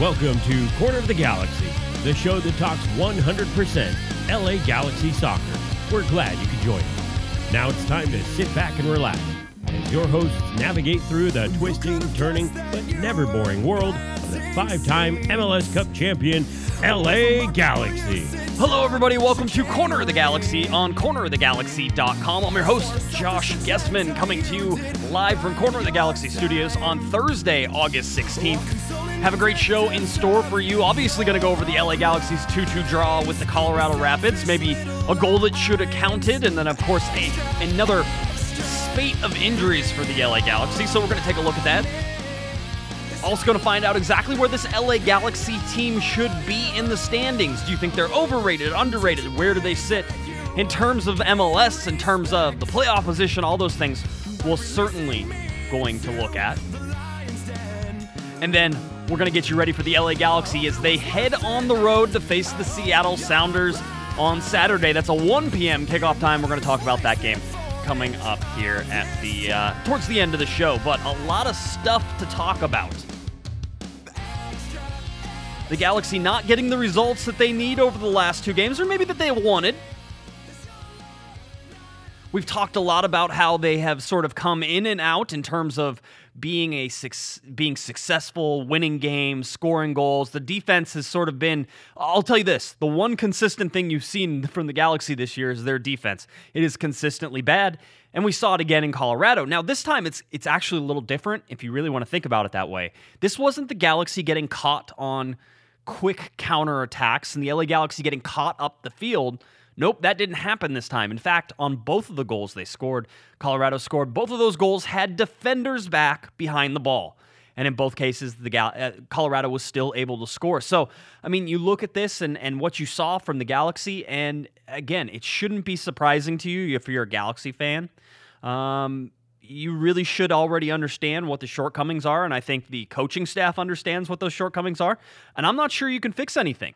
Welcome to Corner of the Galaxy, the show that talks 100% LA Galaxy soccer. We're glad you could join us. Now it's time to sit back and relax as your hosts navigate through the twisting, turning, but never boring world of the five time MLS Cup champion, LA Galaxy. Hello, everybody. Welcome to Corner of the Galaxy on cornerofthegalaxy.com. I'm your host, Josh Guesman, coming to you live from Corner of the Galaxy studios on Thursday, August 16th. Have a great show in store for you. Obviously, going to go over the LA Galaxy's 2 2 draw with the Colorado Rapids, maybe a goal that should have counted, and then, of course, a, another spate of injuries for the LA Galaxy. So, we're going to take a look at that. Also, going to find out exactly where this LA Galaxy team should be in the standings. Do you think they're overrated, underrated? Where do they sit in terms of MLS, in terms of the playoff position, all those things? We're certainly going to look at. And then we're going to get you ready for the LA Galaxy as they head on the road to face the Seattle Sounders on Saturday. That's a 1 p.m. kickoff time. We're going to talk about that game coming up here at the uh, towards the end of the show. But a lot of stuff to talk about. The Galaxy not getting the results that they need over the last two games, or maybe that they wanted. We've talked a lot about how they have sort of come in and out in terms of being a being successful, winning games, scoring goals. The defense has sort of been. I'll tell you this: the one consistent thing you've seen from the Galaxy this year is their defense. It is consistently bad, and we saw it again in Colorado. Now this time it's it's actually a little different if you really want to think about it that way. This wasn't the Galaxy getting caught on quick counterattacks and the LA Galaxy getting caught up the field Nope, that didn't happen this time. In fact, on both of the goals they scored, Colorado scored. Both of those goals had defenders back behind the ball. And in both cases, the Gal- uh, Colorado was still able to score. So, I mean, you look at this and, and what you saw from the Galaxy, and again, it shouldn't be surprising to you if you're a Galaxy fan. Um, you really should already understand what the shortcomings are, and I think the coaching staff understands what those shortcomings are. And I'm not sure you can fix anything.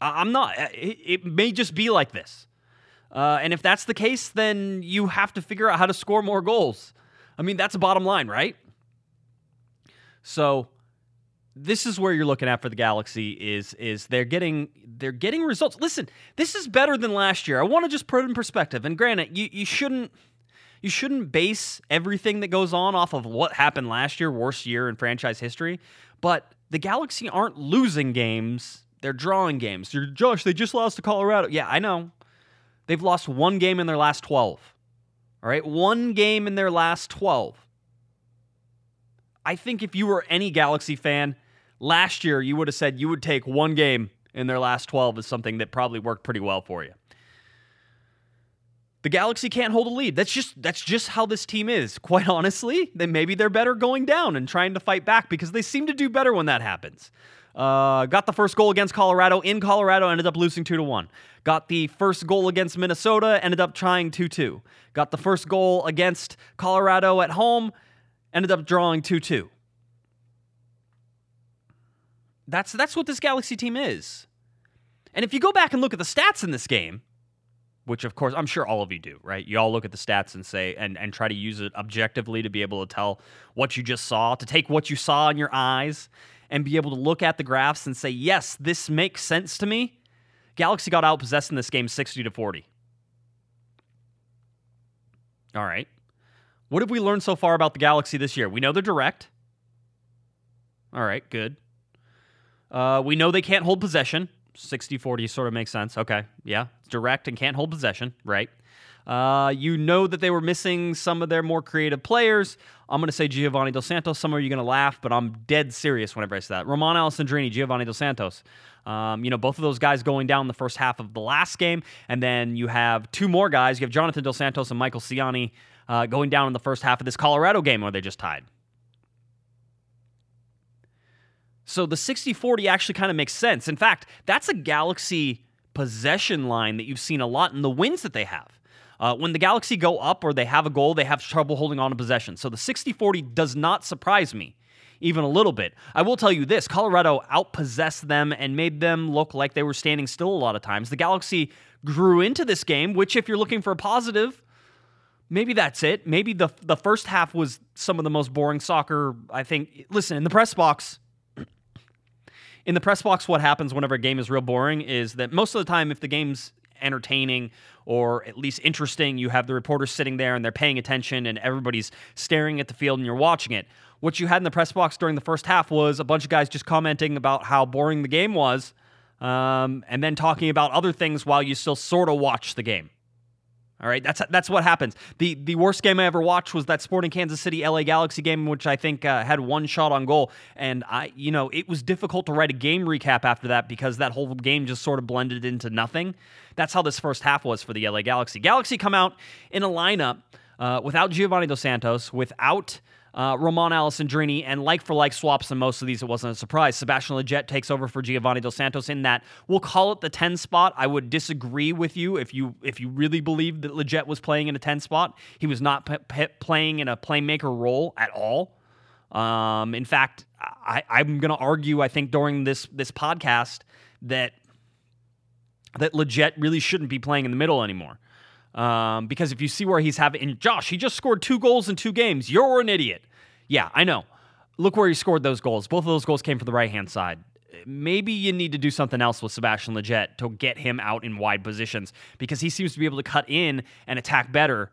I'm not. It, may just be like this. Uh, and if that's the case, then you have to figure out how to score more goals. I mean, that's a bottom line, right? So this is where you're looking at for the Galaxy is is they're getting they're getting results. Listen, this is better than last year. I want to just put it in perspective. And granted, you, you shouldn't you shouldn't base everything that goes on off of what happened last year, worst year in franchise history. But the Galaxy aren't losing games they're drawing games. You're, Josh, they just lost to Colorado. Yeah, I know. They've lost one game in their last 12. All right, one game in their last 12. I think if you were any Galaxy fan last year, you would have said you would take one game in their last 12 as something that probably worked pretty well for you. The Galaxy can't hold a lead. That's just that's just how this team is. Quite honestly, then maybe they're better going down and trying to fight back because they seem to do better when that happens. Uh, got the first goal against Colorado in Colorado, ended up losing 2 to 1. Got the first goal against Minnesota, ended up trying 2 2. Got the first goal against Colorado at home, ended up drawing 2 2. That's, that's what this Galaxy team is. And if you go back and look at the stats in this game, which of course I'm sure all of you do, right? You all look at the stats and say and and try to use it objectively to be able to tell what you just saw, to take what you saw in your eyes and be able to look at the graphs and say, yes, this makes sense to me. Galaxy got outpossessed in this game 60 to 40. All right. What have we learned so far about the Galaxy this year? We know they're direct. All right, good. Uh, we know they can't hold possession. 60 40 sort of makes sense. Okay. Yeah. It's direct and can't hold possession. Right. Uh, you know that they were missing some of their more creative players. I'm going to say Giovanni Dos Santos. Some of you are going to laugh, but I'm dead serious whenever I say that. Romain Alessandrini, Giovanni Dos Santos. Um, you know, both of those guys going down the first half of the last game. And then you have two more guys. You have Jonathan Dos Santos and Michael Ciani uh, going down in the first half of this Colorado game where they just tied. So the 60 40 actually kind of makes sense. In fact, that's a Galaxy possession line that you've seen a lot in the wins that they have. Uh, when the Galaxy go up or they have a goal, they have trouble holding on to possession. So the 60 40 does not surprise me even a little bit. I will tell you this Colorado outpossessed them and made them look like they were standing still a lot of times. The Galaxy grew into this game, which, if you're looking for a positive, maybe that's it. Maybe the, the first half was some of the most boring soccer, I think. Listen, in the press box, in the press box, what happens whenever a game is real boring is that most of the time, if the game's entertaining or at least interesting, you have the reporters sitting there and they're paying attention and everybody's staring at the field and you're watching it. What you had in the press box during the first half was a bunch of guys just commenting about how boring the game was um, and then talking about other things while you still sort of watch the game. All right, that's that's what happens. the The worst game I ever watched was that Sporting Kansas City LA Galaxy game, which I think uh, had one shot on goal, and I, you know, it was difficult to write a game recap after that because that whole game just sort of blended into nothing. That's how this first half was for the LA Galaxy. Galaxy come out in a lineup uh, without Giovanni Dos Santos, without uh, Romain Alessandrini, and like for like swaps in most of these, it wasn't a surprise. Sebastian Lletget takes over for Giovanni Dos Santos in that we'll call it the 10 spot. I would disagree with you if you if you really believe that Lletget was playing in a 10 spot. He was not p- p- playing in a playmaker role at all. Um, in fact, I, I'm going to argue. I think during this this podcast that that Lletget really shouldn't be playing in the middle anymore. Um, because if you see where he's having, Josh, he just scored two goals in two games. You're an idiot. Yeah, I know. Look where he scored those goals. Both of those goals came from the right hand side. Maybe you need to do something else with Sebastian Lletget to get him out in wide positions because he seems to be able to cut in and attack better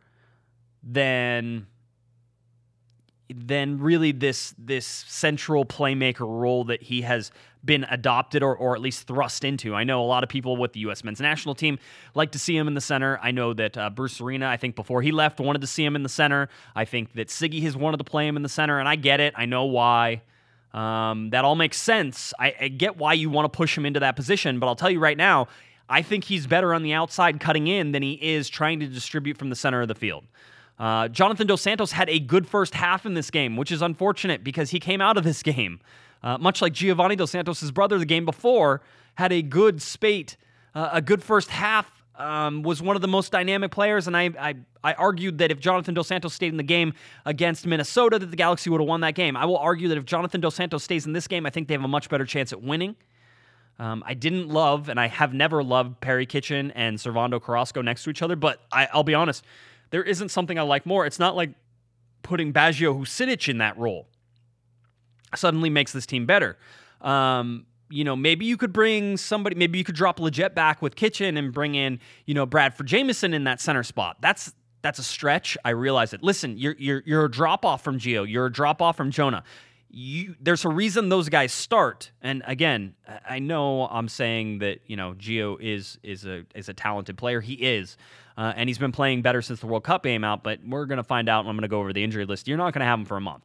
than than really this this central playmaker role that he has been adopted or, or at least thrust into. I know a lot of people with the U.S. men's national team like to see him in the center. I know that uh, Bruce Arena, I think before he left, wanted to see him in the center. I think that Sigi has wanted to play him in the center, and I get it. I know why. Um, that all makes sense. I, I get why you want to push him into that position, but I'll tell you right now, I think he's better on the outside cutting in than he is trying to distribute from the center of the field. Uh, Jonathan Dos Santos had a good first half in this game, which is unfortunate because he came out of this game, uh, much like Giovanni Dos Santos' brother the game before, had a good spate, uh, a good first half. Um, was one of the most dynamic players, and I, I, I argued that if Jonathan Dos Santos stayed in the game against Minnesota, that the Galaxy would have won that game. I will argue that if Jonathan Dos Santos stays in this game, I think they have a much better chance at winning. Um, I didn't love, and I have never loved Perry Kitchen and Servando Carrasco next to each other, but I, I'll be honest, there isn't something I like more. It's not like putting Baggio Husidic in that role suddenly makes this team better. Um, you know, maybe you could bring somebody, maybe you could drop Lletget back with Kitchen and bring in, you know, Bradford Jamieson in that center spot. That's that's a stretch. I realize it. Listen, you're you're you're a drop off from Gio. You're a drop off from Jonah. You, there's a reason those guys start. And again, I know I'm saying that you know Gio is is a is a talented player. He is, uh, and he's been playing better since the World Cup came out. But we're to find out. I'm going to go over the injury list. You're not to have him for a month.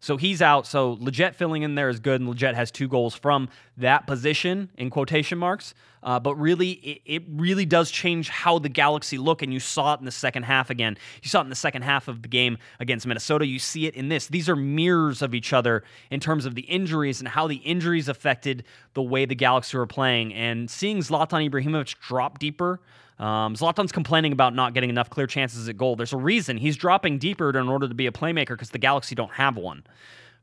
So he's out. So Lletget filling in there is good, and Lletget has two goals from that position in quotation marks. Uh, but really, it, it, really does change how the Galaxy look, and you saw it in the second half again. You saw it in the second half of the game against Minnesota. You see it in this. These are mirrors of each other in terms of the injuries and how the injuries affected the way the Galaxy were playing. And seeing Zlatan Ibrahimovic drop deeper um, Zlatan's complaining about not getting enough clear chances at goal. There's a reason he's dropping deeper in order to be a playmaker because the Galaxy don't have one.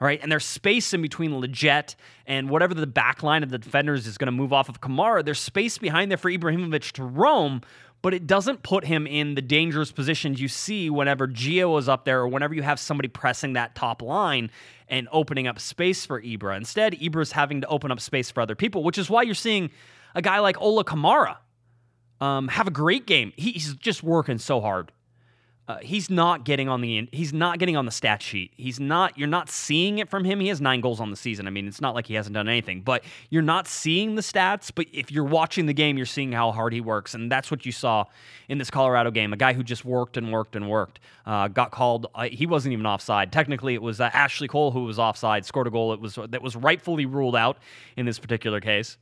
All right, and there's space in between Lletget and whatever the back line of the defenders is going to move off of Kamara. There's space behind there for Ibrahimovic to roam, but it doesn't put him in the dangerous positions you see whenever Gio is up there or whenever you have somebody pressing that top line and opening up space for Ibra. Instead, Ibra's having to open up space for other people, which is why you're seeing a guy like Ola Kamara um, have a great game. He's just working so hard. Uh, he's not getting on the he's not getting on the stat sheet. He's not you're not seeing it from him. He has nine goals on the season. I mean, it's not like he hasn't done anything, but you're not seeing the stats. But if you're watching the game, you're seeing how hard he works, and that's what you saw in this Colorado game. A guy who just worked and worked and worked. Uh, got called. Uh, he wasn't even offside. Technically, it was uh, Ashley Cole who was offside. Scored a goal. It was that was rightfully ruled out in this particular case.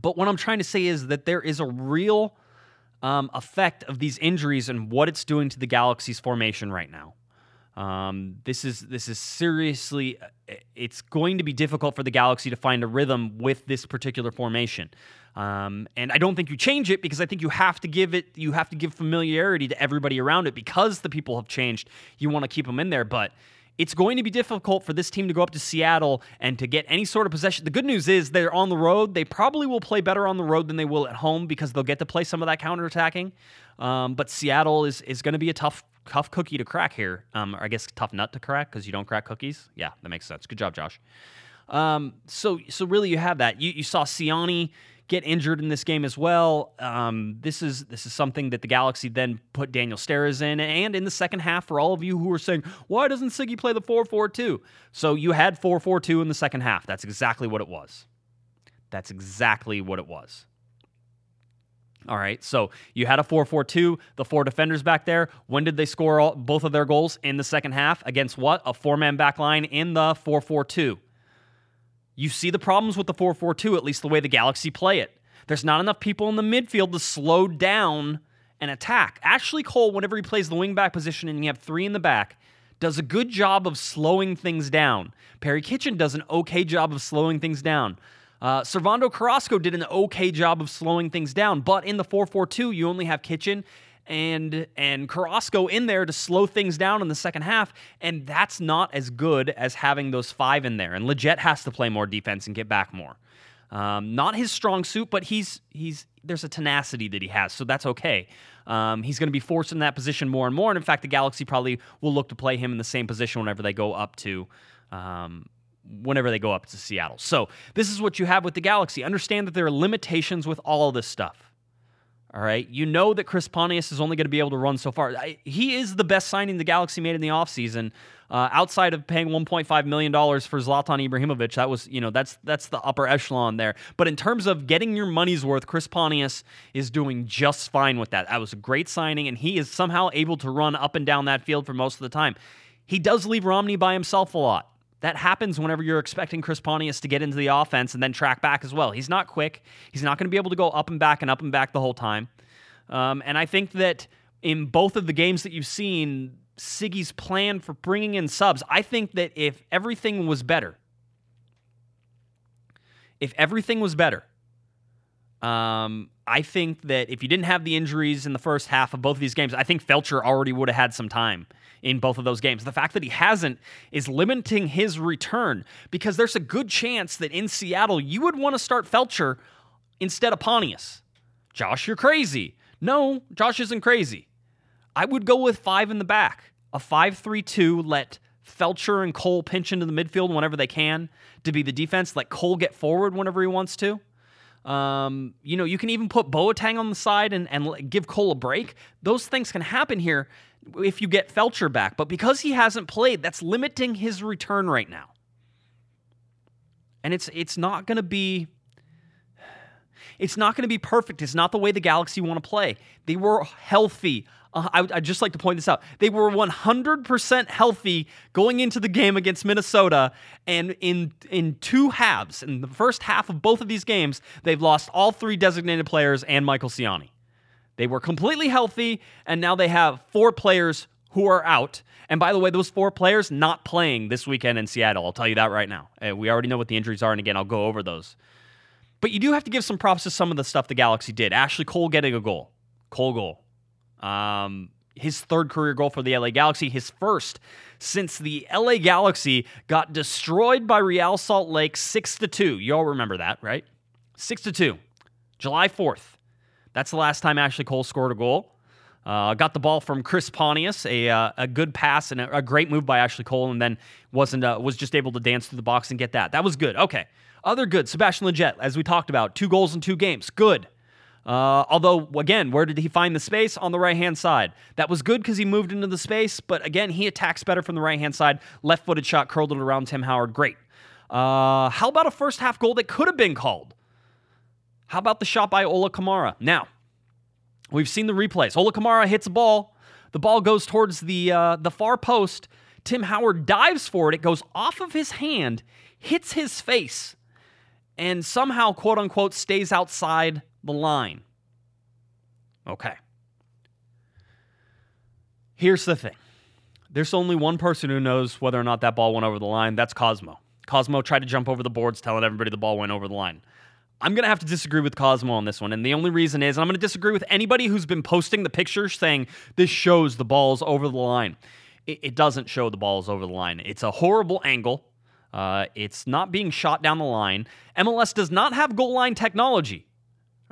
But what I'm trying to say is that there is a real um, effect of these injuries and what it's doing to the Galaxy's formation right now. Um, this is this is seriously. It's going to be difficult for the Galaxy to find a rhythm with this particular formation, um, and I don't think you change it because I think you have to give it. You have to give familiarity to everybody around it because the people have changed. You want to keep them in there, but it's going to be difficult for this team to go up to Seattle and to get any sort of possession. The good news is they're on the road. They probably will play better on the road than they will at home because they'll get to play some of that counterattacking. Um, but Seattle is is going to be a tough tough cookie to crack here. Um, or I guess tough nut to crack because you don't crack cookies. Yeah, that makes sense. Good job, Josh. Um, so so really, you have that. You you saw Ciani get injured in this game as well. Um, this is this is something that the Galaxy then put Daniel Steres in, and in the second half, for all of you who are saying, why doesn't Sigi play the four four two? So you had four four two in the second half. That's exactly what it was. That's exactly what it was. All right, so you had a 4 4 2, the four defenders back there. When did they score all, both of their goals? In the second half. Against what? A four man back line in the 4 4 2. You see the problems with the 4 4 2, at least the way the Galaxy play it. There's not enough people in the midfield to slow down an attack. Ashley Cole, whenever he plays the wingback position and you have three in the back, does a good job of slowing things down. Perry Kitchen does an okay job of slowing things down. Uh, Servando Carrasco did an okay job of slowing things down, but in the 4-4-2, you only have Kitchen and and Carrasco in there to slow things down in the second half, and that's not as good as having those five in there. And Lletget has to play more defense and get back more. Um, not his strong suit, but he's he's there's a tenacity that he has, so that's okay. Um, he's going to be forced in that position more and more, and in fact, the Galaxy probably will look to play him in the same position whenever they go up to um, whenever they go up to Seattle. So, this is what you have with the Galaxy. Understand that there are limitations with all of this stuff. All right. You know that Chris Pontius is only going to be able to run so far. I, he is the best signing the Galaxy made in the offseason. Uh, outside of paying 1.5 million dollars for Zlatan Ibrahimovic, that was you know that's that's the upper echelon there. But in terms of getting your money's worth, Chris Pontius is doing just fine with that. That was a great signing, and he is somehow able to run up and down that field for most of the time. He does leave Romney by himself a lot. That happens whenever you're expecting Chris Pontius to get into the offense and then track back as well. He's not quick. He's not going to be able to go up and back and up and back the whole time. Um, and I think that in both of the games that you've seen, Sigi's plan for bringing in subs, I think that if everything was better, if everything was better, um, I think that if you didn't have the injuries in the first half of both of these games, I think Feltscher already would have had some time in both of those games. The fact that he hasn't is limiting his return because there's a good chance that in Seattle you would want to start Feltscher instead of Pontius. Josh, you're crazy. No, Josh isn't crazy. I would go with five in the back. A 5 3 2, let Feltscher and Cole pinch into the midfield whenever they can to be the defense. Let Cole get forward whenever he wants to. Um, you know, you can even put Boateng on the side and, and give Cole a break. Those things can happen here if you get Feltscher back. But because he hasn't played, that's limiting his return right now. And it's it's not going to be it's not going to be perfect. It's not the way the Galaxy want to play. They were healthy. Uh, I, would just like to point this out. They were 100% healthy going into the game against Minnesota, and in in two halves, in the first half of both of these games, they've lost all three designated players and Michael Ciani. They were completely healthy, and now they have four players who are out. And by the way, those four players not playing this weekend in Seattle. I'll tell you that right now. Uh, we already know what the injuries are, and again, I'll go over those. But you do have to give some props to some of the stuff the Galaxy did. Ashley Cole getting a goal. Cole goal. Um, his third career goal for the LA Galaxy, his first since the LA Galaxy got destroyed by Real Salt Lake 6 to 2. You all remember that, right? 6 to 2. July 4th. That's the last time Ashley Cole scored a goal. Uh, got the ball from Chris Pontius, a, uh, a good pass and a, a, great move by Ashley Cole, and then wasn't uh, was just able to dance through the box and get that. That was good. Okay, other good. Sebastian Lletget, as we talked about, two goals in two games. Good. Uh, although, again, where did he find the space? On the right hand side. That was good because he moved into the space, but again, he attacks better from the right hand side. Left footed shot curled it around Tim Howard. Great. Uh, how about a first half goal that could have been called? How about the shot by Ola Kamara? Now, we've seen the replays. Ola Kamara hits a ball. The ball goes towards the uh, the far post. Tim Howard dives for it. It goes off of his hand, hits his face, and somehow, quote unquote, stays outside the line. Okay. Here's the thing there's only one person who knows whether or not that ball went over the line. That's Cozmo. Cozmo tried to jump over the boards, telling everybody the ball went over the line. I'm going to have to disagree with Cozmo on this one. And the only reason is I'm going to disagree with anybody who's been posting the pictures saying this shows the ball's over the line. It, it doesn't show the ball's over the line. It's a horrible angle. Uh, it's not being shot down the line. MLS does not have goal line technology.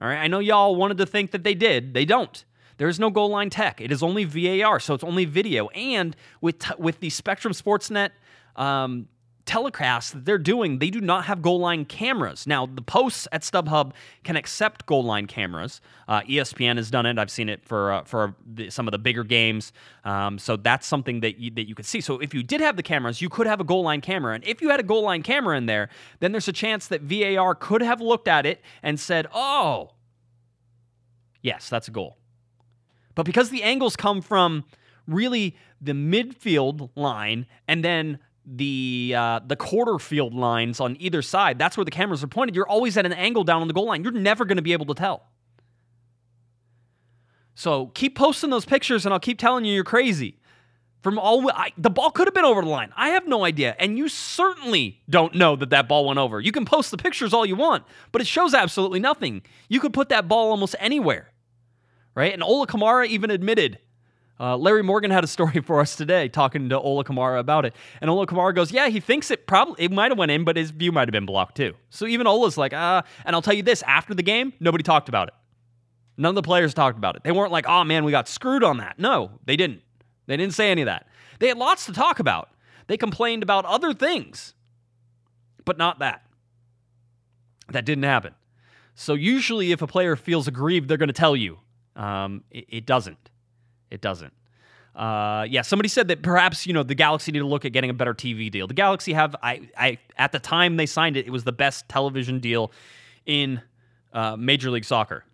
All right. I know y'all wanted to think that they did. They don't. There is no goal line tech. It is only VAR, so it's only video. And with t- with the Spectrum Sportsnet um, telecasts that they're doing, they do not have goal line cameras. Now, the posts at StubHub can accept goal line cameras. Uh, ESPN has done it. I've seen it for uh, for the, some of the bigger games. Um, so that's something that you, that you could see. So if you did have the cameras, you could have a goal line camera. And if you had a goal line camera in there, then there's a chance that VAR could have looked at it and said, "Oh, yes, that's a goal." But because the angles come from really the midfield line and then the uh, the quarter field lines on either side. That's where the cameras are pointed. You're always at an angle down on the goal line. You're never going to be able to tell. So keep posting those pictures, and I'll keep telling you you're crazy. From all, I, the ball could have been over the line. I have no idea, and you certainly don't know that that ball went over. You can post the pictures all you want, but it shows absolutely nothing. You could put that ball almost anywhere, right? And Ola Kamara even admitted uh, Larry Morgan had a story for us today talking to Ola Kamara about it. And Ola Kamara goes, Yeah, he thinks it probably it might have went in, but his view might have been blocked too. So even Ola's like, ah, and I'll tell you this, after the game, nobody talked about it. None of the players talked about it. They weren't like, oh man, we got screwed on that. No, they didn't. They didn't say any of that. They had lots to talk about. They complained about other things, but not that. That didn't happen. So usually, if a player feels aggrieved, they're going to tell you. Um, it, it doesn't. It doesn't. Uh, yeah, somebody said that perhaps you know the Galaxy need to look at getting a better TV deal. The Galaxy have I, I at the time they signed it, it was the best television deal in uh, Major League Soccer.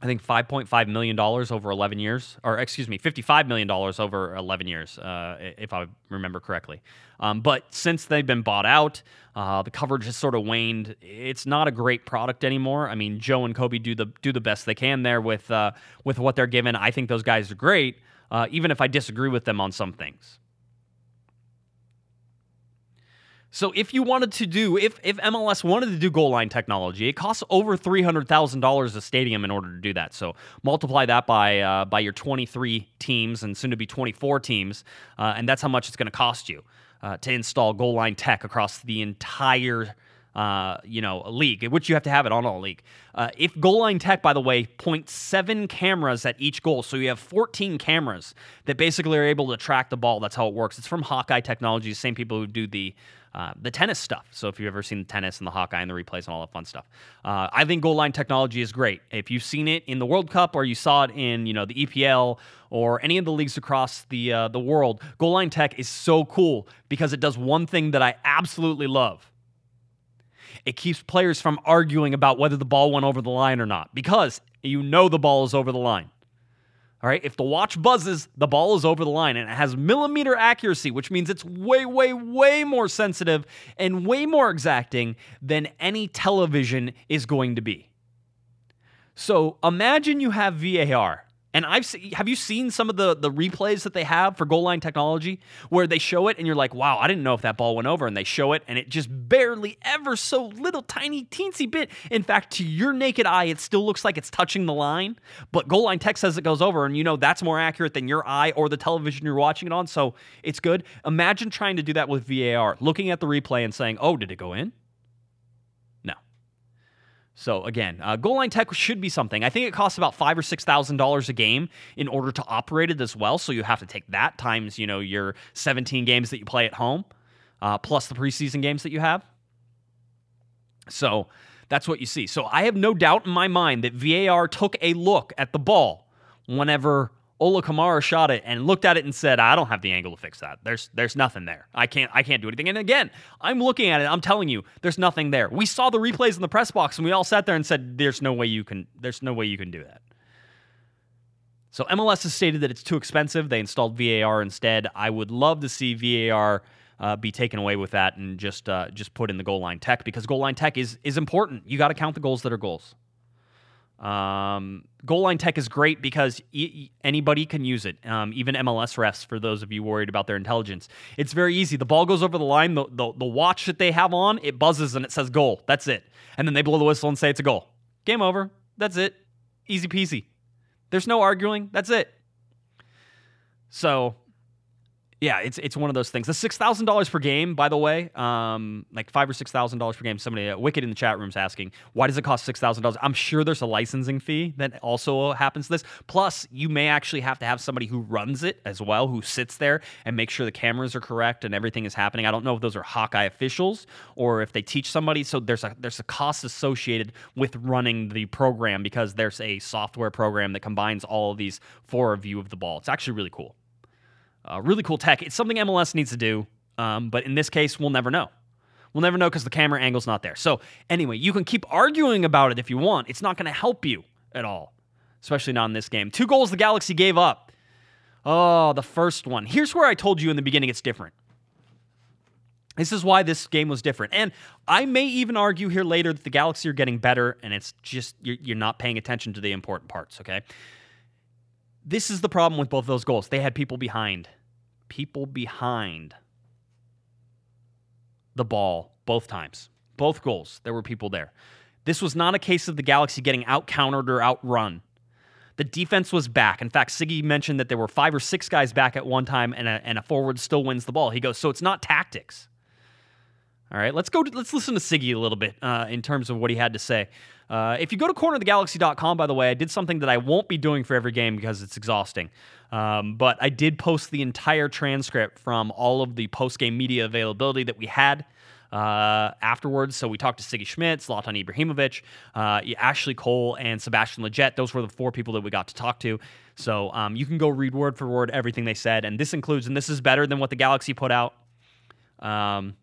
I think $5.5 million over 11 years, or excuse me, $55 million over 11 years, uh, if I remember correctly. Um, but since they've been bought out, uh, the coverage has sort of waned. It's not a great product anymore. I mean, Joe and Cobi do the do the best they can there with uh, with what they're given. I think those guys are great, uh, even if I disagree with them on some things. So if you wanted to do, if if MLS wanted to do goal line technology, it costs over three hundred thousand dollars a stadium in order to do that. So multiply that by uh, by your twenty three teams and soon to be twenty four teams, uh, and that's how much it's going to cost you uh, to install goal line tech across the entire. Uh, you know, league, which you have to have it on all league. Uh, if goal line tech, by the way, points seven cameras at each goal, so you have 14 cameras that basically are able to track the ball. That's how it works. It's from Hawkeye Technologies, same people who do the uh, the tennis stuff. So if you've ever seen the tennis and the Hawkeye and the replays and all that fun stuff, uh, I think goal line technology is great. If you've seen it in the World Cup or you saw it in you know the EPL or any of the leagues across the uh, the world, goal line tech is so cool because it does one thing that I absolutely love. It keeps players from arguing about whether the ball went over the line or not because you know the ball is over the line. All right, if the watch buzzes, the ball is over the line and it has millimeter accuracy, which means it's way, way, way more sensitive and way more exacting than any television is going to be. So imagine you have VAR and I've seen, have you seen some of the the replays that they have for goal line technology where they show it and you're like, wow, I didn't know if that ball went over, and they show it and it just barely, ever so little, tiny, teensy bit. In fact, to your naked eye, it still looks like it's touching the line, but goal line tech says it goes over, and you know that's more accurate than your eye or the television you're watching it on, so it's good. Imagine trying to do that with VAR, looking at the replay and saying, oh, did it go in? So again, uh, goal line tech should be something. I think it costs about five or six thousand dollars a game in order to operate it as well. So you have to take that times you know your 17 games that you play at home, uh, plus the preseason games that you have. So that's what you see. So I have no doubt in my mind that VAR took a look at the ball whenever Ola Kamara shot it and looked at it and said, "I don't have the angle to fix that. There's there's nothing there. I can't I can't do anything." And again, I'm looking at it. I'm telling you, there's nothing there. We saw the replays in the press box and we all sat there and said, "There's no way you can there's no way you can do that." So MLS has stated that it's too expensive. They installed VAR instead. I would love to see VAR uh, be taken away with that and just uh, just put in the goal line tech because goal line tech is is important. You got to count the goals that are goals. Um, goal line tech is great because e- anybody can use it, um, even MLS refs. For those of you worried about their intelligence, it's very easy. The ball goes over the line. The, the, the watch that they have on it buzzes and it says goal. That's it. And then they blow the whistle and say it's a goal. Game over. That's it. Easy peasy. There's no arguing. That's it. So yeah, it's it's one of those things. The six thousand dollars per game, by the way, um, like five or six thousand dollars per game. Somebody, uh, Wicked in the chat room is asking, why does it cost six thousand dollars? I'm sure there's a licensing fee that also happens to this. Plus, you may actually have to have somebody who runs it as well, who sits there and makes sure the cameras are correct and everything is happening. I don't know if those are Hawkeye officials or if they teach somebody. So there's a there's a cost associated with running the program because there's a software program that combines all of these for a view of the ball. It's actually really cool. Uh, really cool tech. It's something MLS needs to do, um, but in this case, we'll never know. We'll never know because the camera angle's not there. So, anyway, you can keep arguing about it if you want. It's not going to help you at all, especially not in this game. Two goals the Galaxy gave up. Oh, the first one. Here's where I told you in the beginning it's different. This is why this game was different. And I may even argue here later that the Galaxy are getting better and it's just you're, you're not paying attention to the important parts, okay? This is the problem with both those goals. They had people behind people behind the ball both times. Both goals, there were people there. This was not a case of the Galaxy getting out countered or outrun. The defense was back. In fact, Sigi mentioned that there were five or six guys back at one time, and a, and a forward still wins the ball. He goes, so it's not tactics. All right, let's go. To, let's listen to Sigi a little bit uh, in terms of what he had to say. Uh, if you go to cornerthegalaxy.com, by the way, I did something that I won't be doing for every game because it's exhausting. Um, but I did post the entire transcript from all of the post game media availability that we had. Uh, afterwards. So we talked to Sigi Schmid, Zlatan Ibrahimovic, uh, Ashley Cole, and Sebastian Lletget. Those were the four people that we got to talk to. So um, you can go read word for word everything they said. And this includes, and this is better than what the Galaxy put out. Um,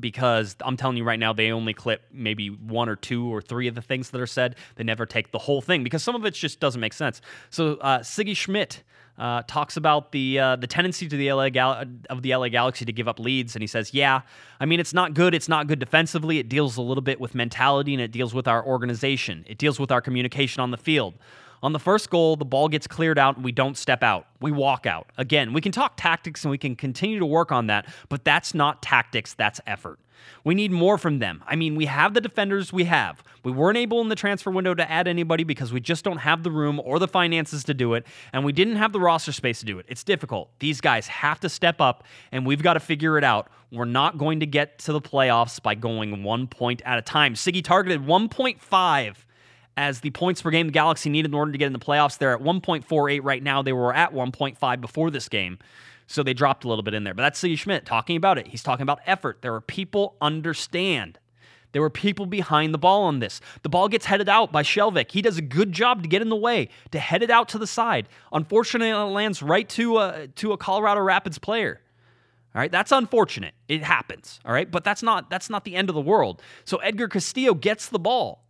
because I'm telling you right now, they only clip maybe one or two or three of the things that are said. They never take the whole thing because some of it just doesn't make sense. So uh, Sigi Schmid uh, talks about the uh, the tendency to the LA Gal- of the LA Galaxy to give up leads, and he says, "Yeah, I mean it's not good. It's not good defensively. It deals a little bit with mentality, and it deals with our organization. It deals with our communication on the field." On the first goal, the ball gets cleared out and we don't step out. We walk out. Again, we can talk tactics and we can continue to work on that, but that's not tactics, that's effort. We need more from them. I mean, we have the defenders we have. We weren't able in the transfer window to add anybody because we just don't have the room or the finances to do it, and we didn't have the roster space to do it. It's difficult. These guys have to step up, and we've got to figure it out. We're not going to get to the playoffs by going one point at a time. Sigi targeted 1.5 as the points per game the Galaxy needed in order to get in the playoffs. They're at 1.48 right now. They were at 1.5 before this game. So they dropped a little bit in there. But that's Sigi Schmid talking about it. He's talking about effort. There are people understand. There were people behind the ball on this. The ball gets headed out by Skjelvik. He does a good job to get in the way, to head it out to the side. Unfortunately, it lands right to a, to a Colorado Rapids player. All right, that's unfortunate. It happens. All right, but that's not that's not the end of the world. So Edgar Castillo gets the ball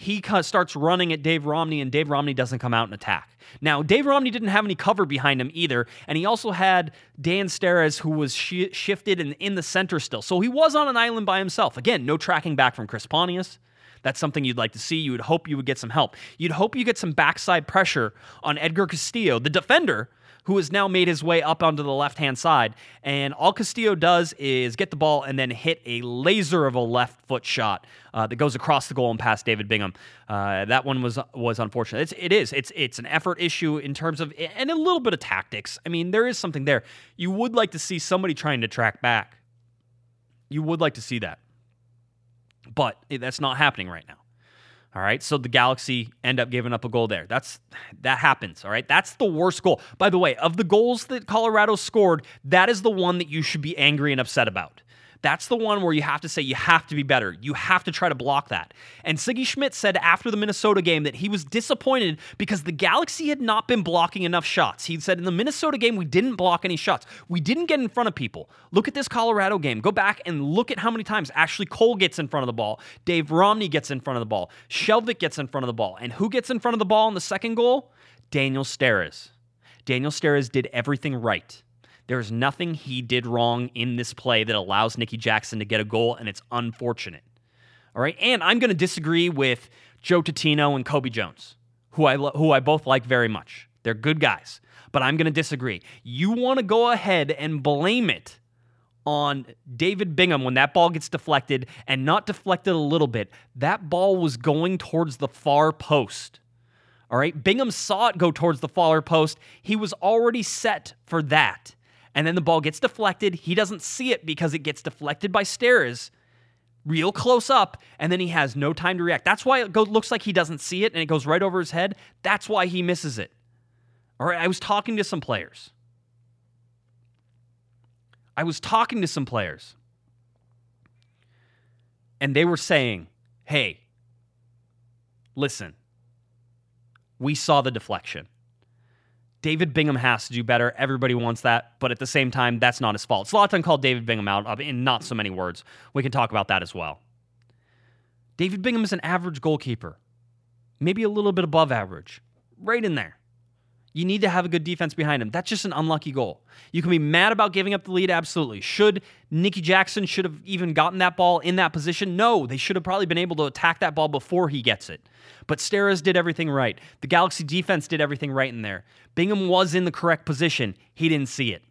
he starts running at Dave Romney, and Dave Romney doesn't come out and attack. Now, Dave Romney didn't have any cover behind him either, and he also had Dan Steres, who was sh- shifted and in the center still. So he was on an island by himself. Again, no tracking back from Chris Pontius. That's something you'd like to see. You would hope you would get some help. You'd hope you get some backside pressure on Edgar Castillo, the defender, who has now made his way up onto the left hand side. And all Castillo does is get the ball and then hit a laser of a left foot shot uh, that goes across the goal and past David Bingham. Uh, that one was was unfortunate. It's, it is. It's it's an effort issue in terms of and a little bit of tactics. I mean, there is something there. You would like to see somebody trying to track back. You would like to see that, but that's not happening right now. All right. So the Galaxy end up giving up a goal there. That's that happens. All right. That's the worst goal. By the way, of the goals that Colorado scored, that is the one that you should be angry and upset about. That's the one where you have to say you have to be better. You have to try to block that. And Sigi Schmid said after the Minnesota game that he was disappointed because the Galaxy had not been blocking enough shots. He said in the Minnesota game, we didn't block any shots. We didn't get in front of people. Look at this Colorado game. Go back and look at how many times Ashley Cole gets in front of the ball, Dave Romney gets in front of the ball, Skjelvik gets in front of the ball. And who gets in front of the ball in the second goal? Daniel Steres. Daniel Steres did everything right. There's nothing he did wrong in this play that allows Niki Jackson to get a goal, and it's unfortunate. All right. And I'm going to disagree with Joe Tutino and Cobi Jones, who I, lo- who I both like very much. They're good guys, but I'm going to disagree. You want to go ahead and blame it on David Bingham when that ball gets deflected and not deflected a little bit. That ball was going towards the far post. All right. Bingham saw it go towards the faller post. He was already set for that. And then the ball gets deflected. He doesn't see it because it gets deflected by Steres real close up, and then he has no time to react. That's why it go, looks like he doesn't see it and it goes right over his head. That's why he misses it. All right. I was talking to some players. I was talking to some players. And they were saying, hey, listen, we saw the deflection. David Bingham has to do better. Everybody wants that, but at the same time, that's not his fault. Zlatan called David Bingham out uh, in not so many words. We can talk about that as well. David Bingham is an average goalkeeper, maybe a little bit above average, right in there. You need to have a good defense behind him. That's just an unlucky goal. You can be mad about giving up the lead, absolutely. Should Niki Jackson should have even gotten that ball in that position? No, they should have probably been able to attack that ball before he gets it. But Steres did everything right. The Galaxy defense did everything right in there. Bingham was in the correct position. He didn't see it.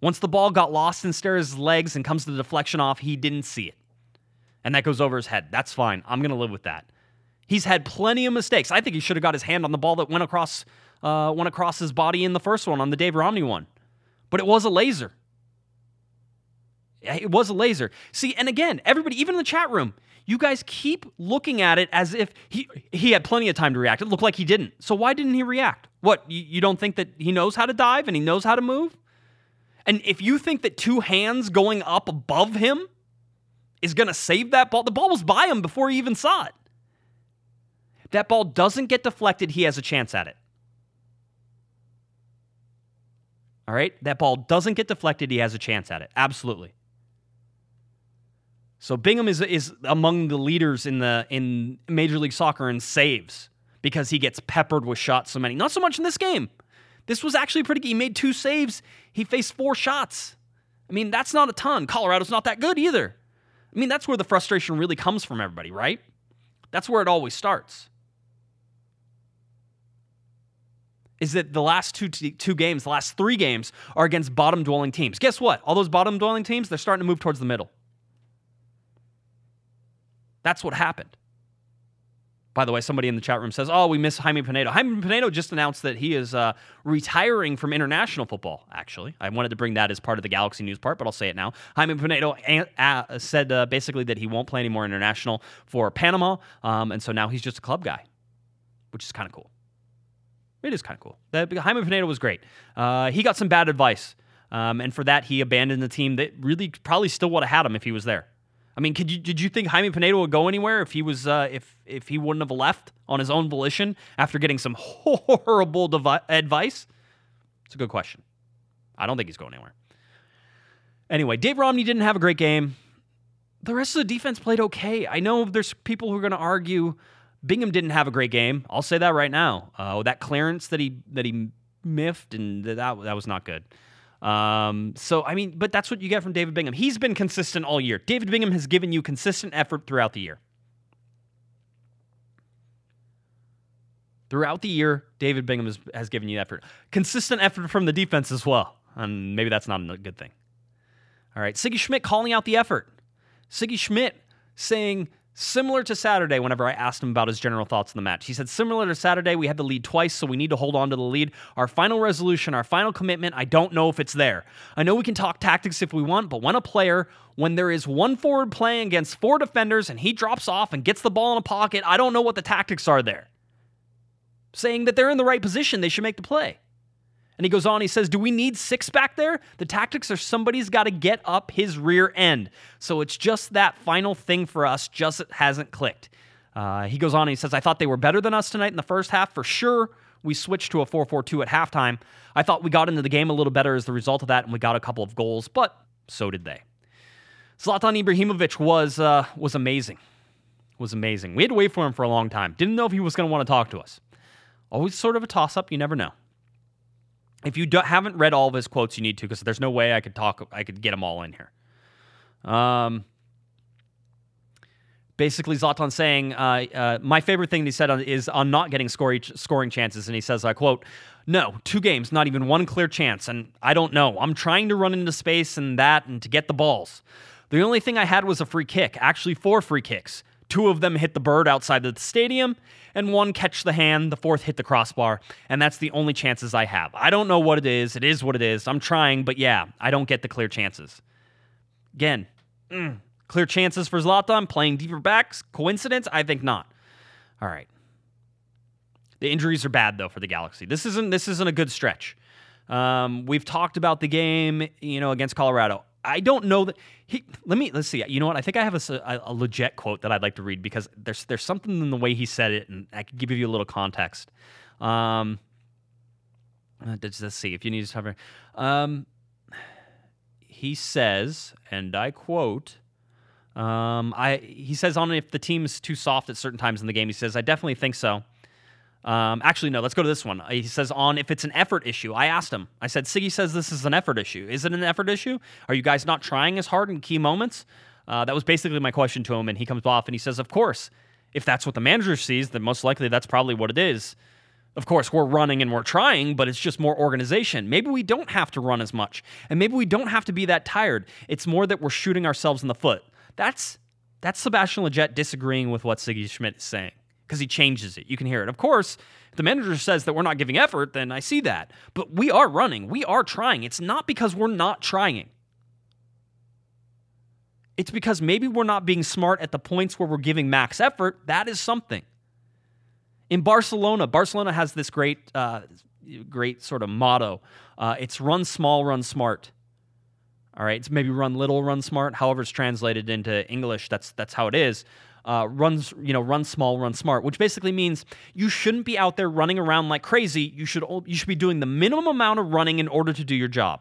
Once the ball got lost in Steres' legs and comes to the deflection off, he didn't see it. And that goes over his head. That's fine. I'm going to live with that. He's had plenty of mistakes. I think he should have got his hand on the ball that went across uh, went across his body in the first one on the Dave Romney one. But it was a laser. It was a laser. See, and again, everybody, even in the chat room, you guys keep looking at it as if he he had plenty of time to react. It looked like he didn't. So why didn't he react? What, you, you don't think that he knows how to dive and he knows how to move? And if you think that two hands going up above him is going to save that ball, the ball was by him before he even saw it. That ball doesn't get deflected, he has a chance at it. All right? That ball doesn't get deflected, he has a chance at it. Absolutely. So Bingham is is among the leaders in the in Major League Soccer in saves because he gets peppered with shots so many. Not so much in this game. This was actually pretty good. He made two saves. He faced four shots. I mean, that's not a ton. Colorado's not that good either. I mean, that's where the frustration really comes from everybody, right? That's where it always starts. Is that the last two two games, the last three games, are against bottom dwelling teams. Guess what? All those bottom dwelling teams, they're starting to move towards the middle. That's what happened. By the way, somebody in the chat room says, "Oh, we miss Jaime Penedo." Jaime Penedo just announced that he is uh, retiring from international football. Actually, I wanted to bring that as part of the Galaxy news part, but I'll say it now. Jaime Penedo uh, said uh, basically that he won't play any more international for Panama, um, and so now he's just a club guy, which is kind of cool. It is kind of cool. That Jaime Penedo was great. Uh, he got some bad advice, um, and for that he abandoned the team that really probably still would have had him if he was there. I mean, you did you think Jaime Penedo would go anywhere if he was uh, if if he wouldn't have left on his own volition after getting some horrible devi- advice? It's a good question. I don't think he's going anywhere. Anyway, Dave Romney didn't have a great game. The rest of the defense played okay. I know there's people who are going to argue Bingham didn't have a great game. I'll say that right now. Uh, that clearance that he that he miffed and that that was not good. Um, so I mean, but that's what you get from David Bingham. He's been consistent all year. David Bingham has given you consistent effort throughout the year. Throughout the year, David Bingham has, has given you effort. Consistent effort from the defense as well. And maybe that's not a good thing. All right. Sigi Schmid calling out the effort. Sigi Schmid saying Similar to Saturday, whenever I asked him about his general thoughts on the match, he said, Similar to Saturday, we had the lead twice, so we need to hold on to the lead. Our final resolution, our final commitment, I don't know if it's there. I know we can talk tactics if we want, but when a player, when there is one forward playing against four defenders and he drops off and gets the ball in a pocket, I don't know what the tactics are there. Saying that they're in the right position, they should make the play. And he goes on, he says, Do we need six back there? The tactics are somebody's got to get up his rear end. So it's just that final thing for us, just hasn't clicked. Uh, he goes on, he says, I thought they were better than us tonight in the first half for sure. We switched to a 4 4 2 at halftime. I thought we got into the game a little better as the result of that, and we got a couple of goals, but so did they. Zlatan Ibrahimovic was, uh, was amazing. Was amazing. We had to wait for him for a long time. Didn't know if he was going to want to talk to us. Always sort of a toss up, you never know. If you haven't read all of his quotes, you need to because there's no way I could talk. I could get them all in here. Um, basically, Zlatan saying, uh, uh, my favorite thing he said is on not getting scoring scoring chances, and he says, I quote, "No, two games, not even one clear chance, and I don't know. I'm trying to run into space and that, and to get the balls. The only thing I had was a free kick, actually four free kicks." Two of them hit the bird outside of the stadium, and one catch the hand, the fourth hit the crossbar, and that's the only chances I have. I don't know what it is. It is what it is. I'm trying, but yeah, I don't get the clear chances. Again, mm, clear chances for Zlatan playing deeper backs. Coincidence? I think not. All right. The injuries are bad though for the Galaxy. This isn't this isn't a good stretch. Um, we've talked about the game, you know, against Colorado. I don't know that he. Let me let's see. You know what? I think I have a, a, legit quote that I'd like to read because there's there's something in the way he said it, and I could give you a little context. Um, uh, let's, let's see if you need to cover. Um, he says, and I quote. Um, I he says on if the team's too soft at certain times in the game. He says, I definitely think so. Um, actually, no, let's go to this one. He says, on if it's an effort issue. I asked him, I said, Sigi says this is an effort issue. Is it an effort issue? Are you guys not trying as hard in key moments? Uh, that was basically my question to him. And he comes off and he says, Of course, if that's what the manager sees, then most likely that's probably what it is. Of course, we're running and we're trying, but it's just more organization. Maybe we don't have to run as much, and maybe we don't have to be that tired. It's more that we're shooting ourselves in the foot. That's that's Sebastian Lletget disagreeing with what Sigi Schmid is saying because he changes it. You can hear it. Of course, the manager says that we're not giving effort, then I see that. But we are running, we are trying. It's not because we're not trying. It's because maybe we're not being smart at the points where we're giving max effort. That is something. In Barcelona, Barcelona has this great, uh, great sort of motto. Uh, it's run small, run smart. All right, it's maybe run little, run smart. However, it's translated into English. That's that's how it is uh, runs, you know, run small, run smart, which basically means you shouldn't be out there running around like crazy. You should you should be doing the minimum amount of running in order to do your job.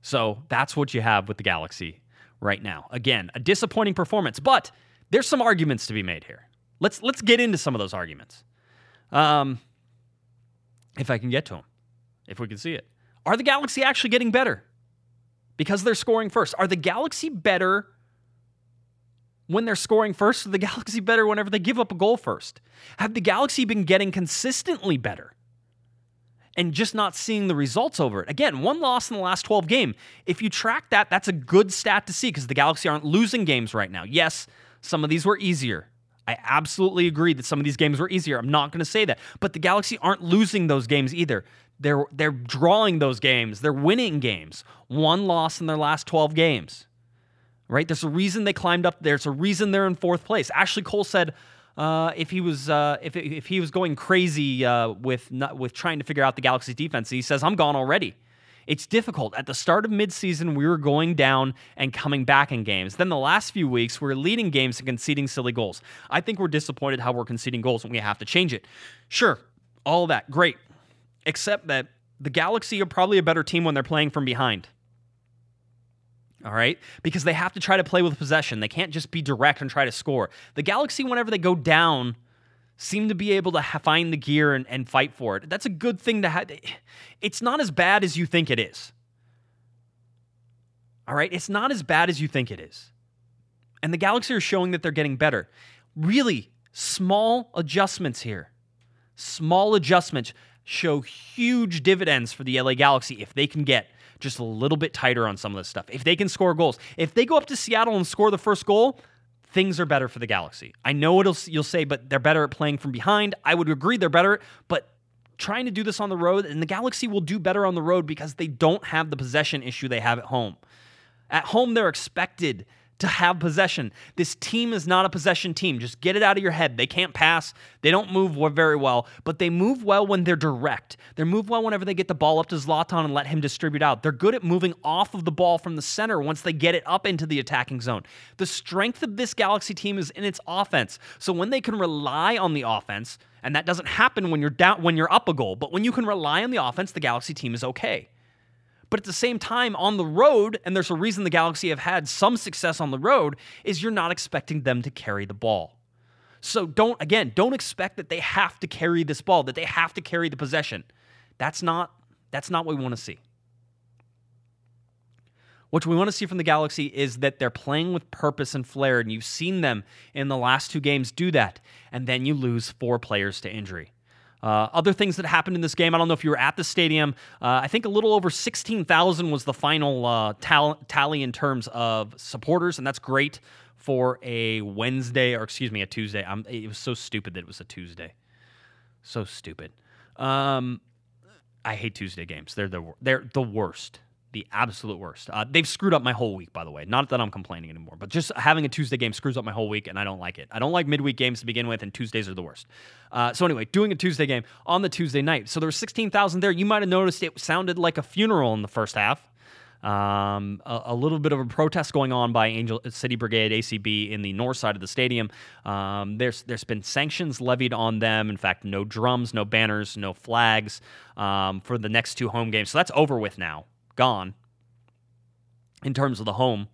So that's what you have with the Galaxy right now. Again, a disappointing performance, but there's some arguments to be made here. Let's let's get into some of those arguments. Um, if I can get to them, if we can see it, are the Galaxy actually getting better because they're scoring first? Are the Galaxy better when they're scoring first? Are the Galaxy better whenever they give up a goal first? Have the Galaxy been getting consistently better? And just not seeing the results over it. Again, one loss in the last 12 game. If you track that, that's a good stat to see because the Galaxy aren't losing games right now. Yes, some of these were easier. I absolutely agree that some of these games were easier. I'm not going to say that. But the Galaxy aren't losing those games either. They're they're drawing those games. They're winning games. One loss in their last 12 games right? There's a reason they climbed up. There. There's a reason they're in fourth place. Ashley Cole said uh, if he was uh, if if he was going crazy uh, with not, with trying to figure out the Galaxy's defense, he says I'm gone already. It's difficult. At the start of midseason, we were going down and coming back in games. Then the last few weeks, we we're leading games and conceding silly goals. I think we're disappointed how we're conceding goals and we have to change it. Sure, all that, great. Except that the Galaxy are probably a better team when they're playing from behind all right? Because they have to try to play with possession. They can't just be direct and try to score. The Galaxy, whenever they go down, seem to be able to ha- find the gear and, and fight for it. That's a good thing to have. It's not as bad as you think it is. All right? It's not as bad as you think it is. And the Galaxy are showing that they're getting better. Really, small adjustments here. Small adjustments show huge dividends for the LA Galaxy if they can get just a little bit tighter on some of this stuff. If they can score goals, if they go up to Seattle and score the first goal, things are better for the Galaxy. I know it'll you'll say, but they're better at playing from behind. I would agree they're better, but trying to do this on the road, and the Galaxy will do better on the road because they don't have the possession issue they have at home. At home, they're expected to have possession. This team is not a possession team. Just get it out of your head. They can't pass. They don't move very well, but they move well when they're direct. They move well whenever they get the ball up to Zlatan and let him distribute out. They're good at moving off of the ball from the center once they get it up into the attacking zone. The strength of this Galaxy team is in its offense. So when they can rely on the offense, and that doesn't happen when you're down when you're up a goal, but when you can rely on the offense, the Galaxy team is okay. But at the same time, on the road, and there's a reason the Galaxy have had some success on the road, is you're not expecting them to carry the ball. So don't, again, don't expect that they have to carry this ball, that they have to carry the possession. That's not, that's not what we want to see. What we want to see from the Galaxy is that they're playing with purpose and flair, and you've seen them in the last two games do that, and then you lose four players to injury. Uh, other things that happened in this game, I don't know if you were at the stadium. Uh, I think a little over 16,000 was the final uh, tal- tally in terms of supporters, and that's great for a Wednesday, or excuse me, a Tuesday. I'm, it was so stupid that it was a Tuesday. So stupid. Um, I hate Tuesday games. They're the they're the worst the absolute worst. Uh, they've screwed up my whole week, by the way. Not that I'm complaining anymore, but just having a Tuesday game screws up my whole week, and I don't like it. I don't like midweek games to begin with, and Tuesdays are the worst. Uh, so anyway, doing a Tuesday game on the Tuesday night. So there was 16,000 there. You might have noticed it sounded like a funeral in the first half. Um, a, a, little bit of a protest going on by Angel City Brigade ACB in the north side of the stadium. Um, there's there's been sanctions levied on them. In fact, no drums, no banners, no flags um, for the next two home games. So that's over with now gone in terms of the home.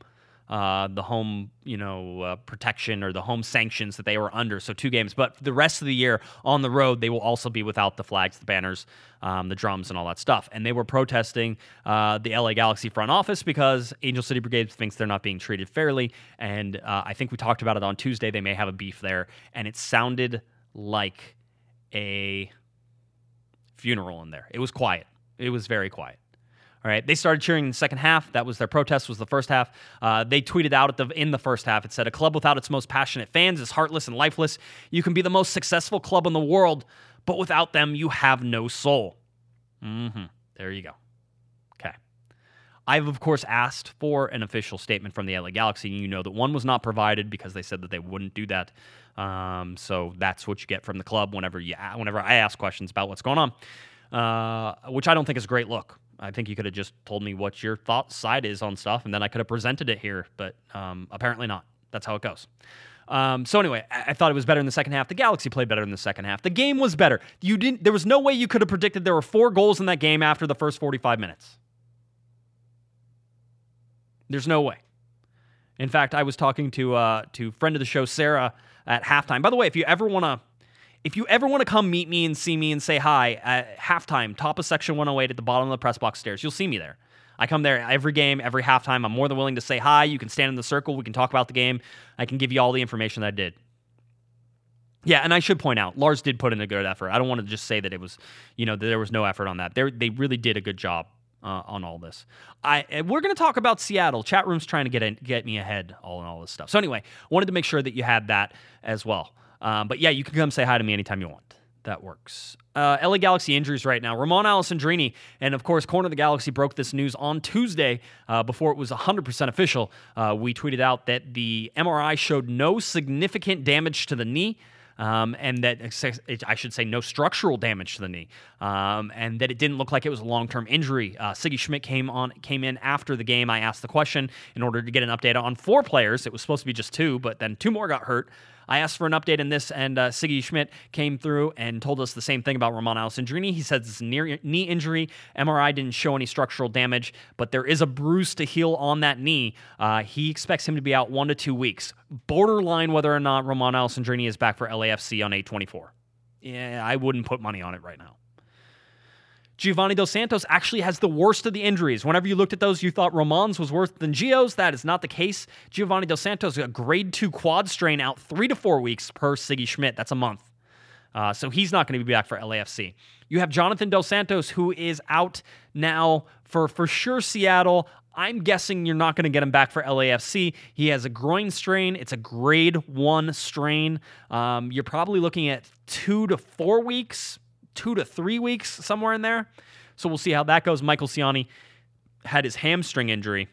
Uh, the home, you know, uh, protection or the home sanctions that they were under. So two games, but the rest of the year on the road, they will also be without the flags, the banners, um, the drums, and all that stuff. And they were protesting uh, the LA Galaxy front office because Angel City Brigade thinks they're not being treated fairly. And uh, I think we talked about it on Tuesday. They may have a beef there, and it sounded like a funeral in there. It was quiet. It was very quiet. All right, they started cheering in the second half. That was their protest. Was the first half. Uh, they tweeted out the, in the first half. It said, "A club without its most passionate fans is heartless and lifeless. You can be the most successful club in the world, but without them, you have no soul." Mm-hmm. There you go. Okay. I've of course asked for an official statement from the LA Galaxy. And you know that one was not provided because they said that they wouldn't do that. Um, so that's what you get from the club whenever you whenever I ask questions about what's going on, uh, which I don't think is a great look. I think you could have just told me what your thought side is on stuff, and then I could have presented it here. But um, apparently not. That's how it goes. Um, so anyway, I-, I thought it was better in the second half. The Galaxy played better in the second half. The game was better. You didn't. There was no way you could have predicted there were four goals in that game after the first 45 minutes. There's no way. In fact, I was talking to uh, to friend of the show Sarah at halftime. By the way, if you ever want to if you ever want to come meet me and see me and say hi at halftime, top of section 108 at the bottom of the press box stairs, you'll see me there. I come there every game, every halftime. I'm more than willing to say hi. You can stand in the circle. We can talk about the game. I can give you all the information that I did. Yeah, and I should point out, Lars did put in a good effort. I don't want to just say that it was, you know, that there was no effort on that. They they really did a good job uh, on all this. I we're going to talk about Seattle. Chat room's trying to get in, get me ahead all in all this stuff. So anyway, wanted to make sure that you had that as well. Um, but yeah, you can come say hi to me anytime you want. That works. Uh, LA Galaxy injuries right now. Romain Alessandrini, and of course, Corner of the Galaxy broke this news on Tuesday uh, before it was 100% official. Uh, we tweeted out that the MRI showed no significant damage to the knee um, and that I should say no structural damage to the knee, um, and that it didn't look like it was a long-term injury. Uh, Sigi Schmid came on came in after the game. I asked the question in order to get an update on four players. It was supposed to be just two, but then two more got hurt. I asked for an update in this, and uh, Sigi Schmid came through and told us the same thing about Romain Alessandrini. He says it's a knee injury. MRI didn't show any structural damage, but there is a bruise to heal on that knee. Uh, he expects him to be out one to two weeks. Borderline whether or not Romain Alessandrini is back for LAFC on 824. Yeah, I wouldn't put money on it right now. Giovanni Dos Santos actually has the worst of the injuries. Whenever you looked at those, you thought Romain's was worse than Gio's. That is not the case. Giovanni Dos Santos, a grade two quad strain out three to four weeks per Sigi Schmid. That's a month. Uh, so he's not going to be back for LAFC. You have Jonathan Dos Santos, who is out now for for sure Seattle. I'm guessing you're not going to get him back for LAFC. He has a groin strain. It's a grade one strain. Um, you're probably looking at two to four weeks, two to three weeks, somewhere in there. So we'll see how that goes. Michael Ciani had his hamstring injury.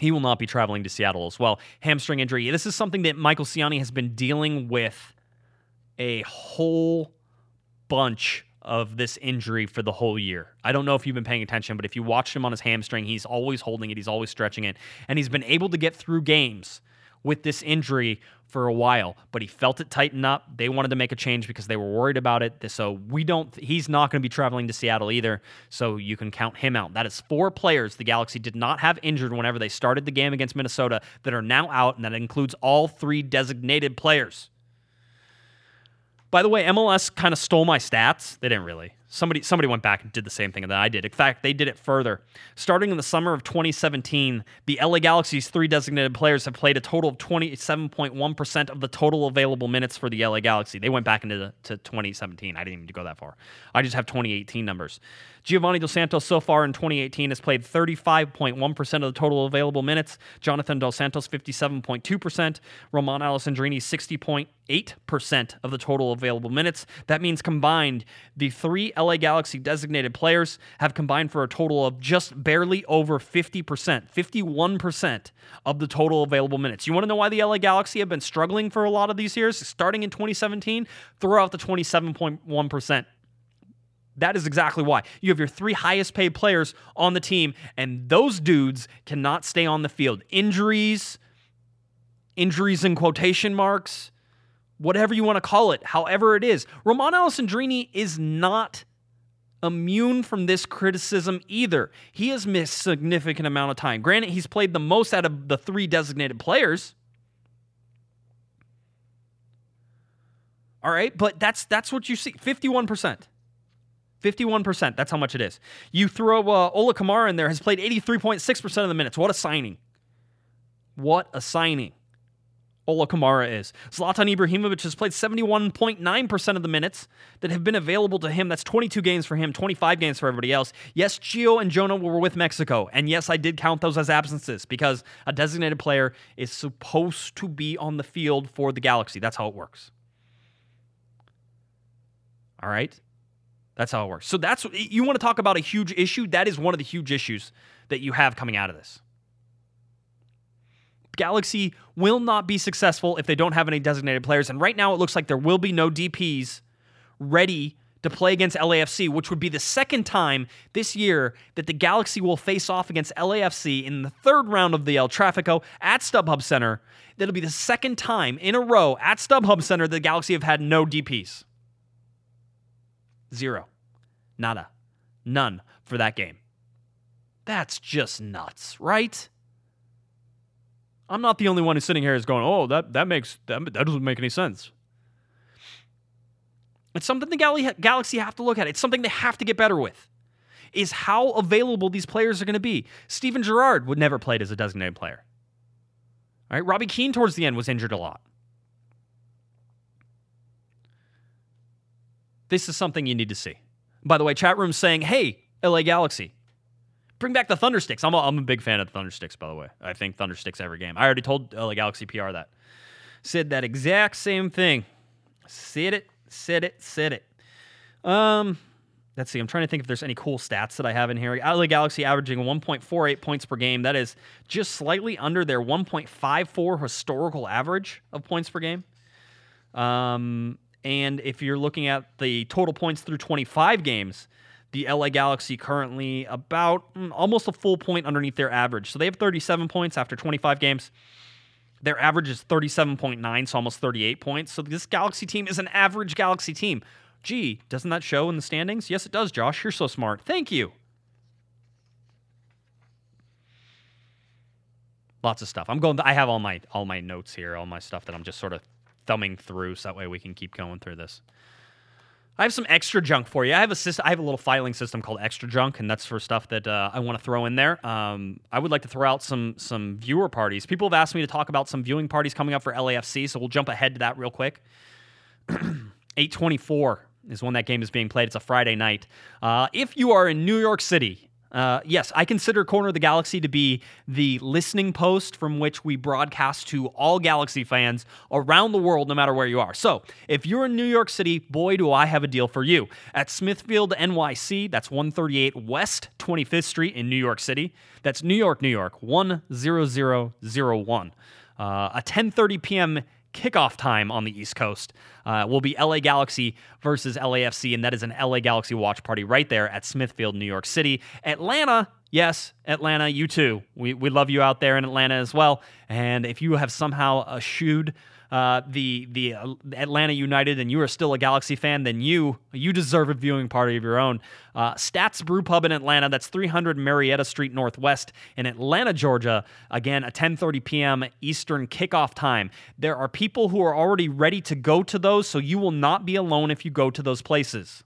He will not be traveling to Seattle as well. Hamstring injury. This is something that Michael Ciani has been dealing with a whole bunch of this injury for the whole year. I don't know if you've been paying attention, but if you watched him on his hamstring, he's always holding it, he's always stretching it, and he's been able to get through games with this injury for a while, but he felt it tighten up. They wanted to make a change because they were worried about it. So we don't he's not going to be traveling to Seattle either, so you can count him out. That is four players the Galaxy did not have injured whenever they started the game against Minnesota that are now out and that includes all three designated players. By the way, MLS kind of stole my stats. They didn't really Somebody somebody went back and did the same thing that I did. In fact, they did it further. Starting in the summer of 2017, the LA Galaxy's three designated players have played a total of 27.1% of the total available minutes for the LA Galaxy. They went back into the, to 2017. I didn't even go that far. I just have 2018 numbers. Giovanni Dos Santos so far in 2018 has played 35.1% of the total available minutes. Jonathan Dos Santos 57.2%. Romain Alessandrini 60.8% of the total available minutes. That means combined, the three LA Galaxy designated players have combined for a total of just barely over 50%, 51% of the total available minutes. You want to know why the LA Galaxy have been struggling for a lot of these years, starting in 2017? Throw out the 27.1% that is exactly why. You have your three highest paid players on the team, and those dudes cannot stay on the field. Injuries, injuries in quotation marks, whatever you want to call it, however it is. Romain Alessandrini is not immune from this criticism either. He has missed significant amount of time. Granted, he's played the most out of the three designated players. All right, but that's that's what you see. 51%. 51%. That's how much it is. You throw uh, Ola Kamara in there, has played 83.6% of the minutes. What a signing. What a signing. Ola Kamara is. Zlatan Ibrahimovic has played 71.9% of the minutes that have been available to him. That's 22 games for him, 25 games for everybody else. Yes, Gio and Jonah were with Mexico. And yes, I did count those as absences because a designated player is supposed to be on the field for the Galaxy. That's how it works. All right. That's how it works. So that's you want to talk about a huge issue. That is one of the huge issues that you have coming out of this. Galaxy will not be successful if they don't have any designated players. And right now, it looks like there will be no DPs ready to play against LAFC, which would be the second time this year that the Galaxy will face off against LAFC in the third round of the El Trafico at StubHub Center. That'll be the second time in a row at StubHub Center the Galaxy have had no DPs. Zero. Nada. None for that game. That's just nuts, right? I'm not the only one who's sitting here is going, "Oh, that that makes that, that doesn't make any sense." It's something the Galaxy have to look at. It's something they have to get better with. Is how available these players are going to be. Steven Gerrard would never played as a designated player. All right, Robbie Keane towards the end was injured a lot. This is something you need to see. By the way, chat room saying, hey, LA Galaxy, bring back the Thundersticks. I'm a, I'm a big fan of the Thundersticks, by the way. I think Thundersticks every game. I already told LA Galaxy PR that. Said that exact same thing. Said it, said it, said it. Um, let's see. I'm trying to think if there's any cool stats that I have in here. LA Galaxy averaging 1.48 points per game. That is just slightly under their 1.54 historical average of points per game. Um, and if you're looking at the total points through 25 games, the LA Galaxy currently about mm, almost a full point underneath their average. So they have 37 points after 25 games. Their average is 37.9, so almost 38 points. So this Galaxy team is an average Galaxy team. Gee, doesn't that show in the standings? Yes, it does, Josh. You're so smart. Thank you. Lots of stuff. I'm going. I have all my all my notes here, all my stuff that I'm just sort of thumbing through so that way we can keep going through this. I have some extra junk for you. I have a system, I have a little filing system called Extra Junk, and that's for stuff that uh, I want to throw in there. Um, I would like to throw out some some viewer parties. People have asked me to talk about some viewing parties coming up for LAFC, so we'll jump ahead to that real quick. 824 is when that game is being played. It's a Friday night. Uh, if you are in New York City uh, yes, I consider Corner of the Galaxy to be the listening post from which we broadcast to all Galaxy fans around the world, no matter where you are. So, if you're in New York City, boy, do I have a deal for you. At Smithfield NYC, that's 138 West 25th Street in New York City. That's New York, New York, 10001. Uh, a 10:30 p.m kickoff time on the East Coast uh, will be LA Galaxy versus LAFC, and that is an LA Galaxy watch party right there at Smithfield, New York City. Atlanta, yes, Atlanta, you too. We, we love you out there in Atlanta as well. And if you have somehow eschewed uh, the the uh, Atlanta United and you are still a Galaxy fan, then you you deserve a viewing party of your own. Uh, Stats Brew Pub in Atlanta. That's 300 Marietta Street Northwest in Atlanta, Georgia. Again, a 10:30 p.m. Eastern kickoff time. There are people who are already ready to go to those, so you will not be alone if you go to those places.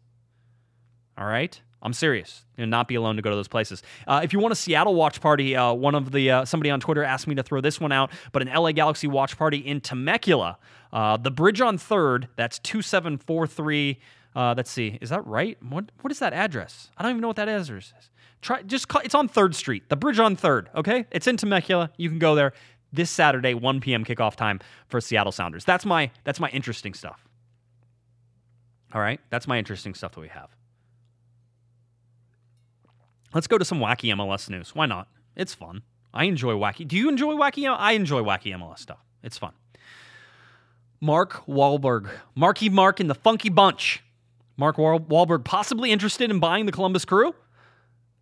All right. I'm serious. You'll not be alone to go to those places. Uh, if you want a Seattle watch party, uh, one of the uh, somebody on Twitter asked me to throw this one out, but an LA Galaxy watch party in Temecula, uh, the bridge on Third. That's two seven four three. Uh, let's see, is that right? What what is that address? I don't even know what that address is. Try just call, it's on Third Street, the bridge on Third. Okay, it's in Temecula. You can go there this Saturday, 1 p.m. kickoff time for Seattle Sounders. That's my that's my interesting stuff. All right, that's my interesting stuff that we have. Let's go to some wacky MLS news. Why not? It's fun. I enjoy wacky. Do you enjoy wacky? I enjoy wacky MLS stuff. It's fun. Mark Wahlberg, Marky Mark in the Funky Bunch. Mark Wahlberg possibly interested in buying the Columbus Crew.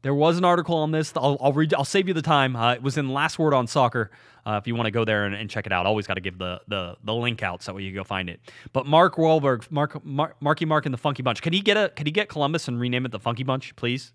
There was an article on this. I'll, I'll read. I'll save you the time. Uh, it was in Last Word on Soccer. Uh, if you want to go there and, and, check it out, always got to give the, the the link out so you can go find it. But Mark Wahlberg, Mark, Mark Marky Mark in the Funky Bunch. Could he get a? Could he get Columbus and rename it the Funky Bunch, please?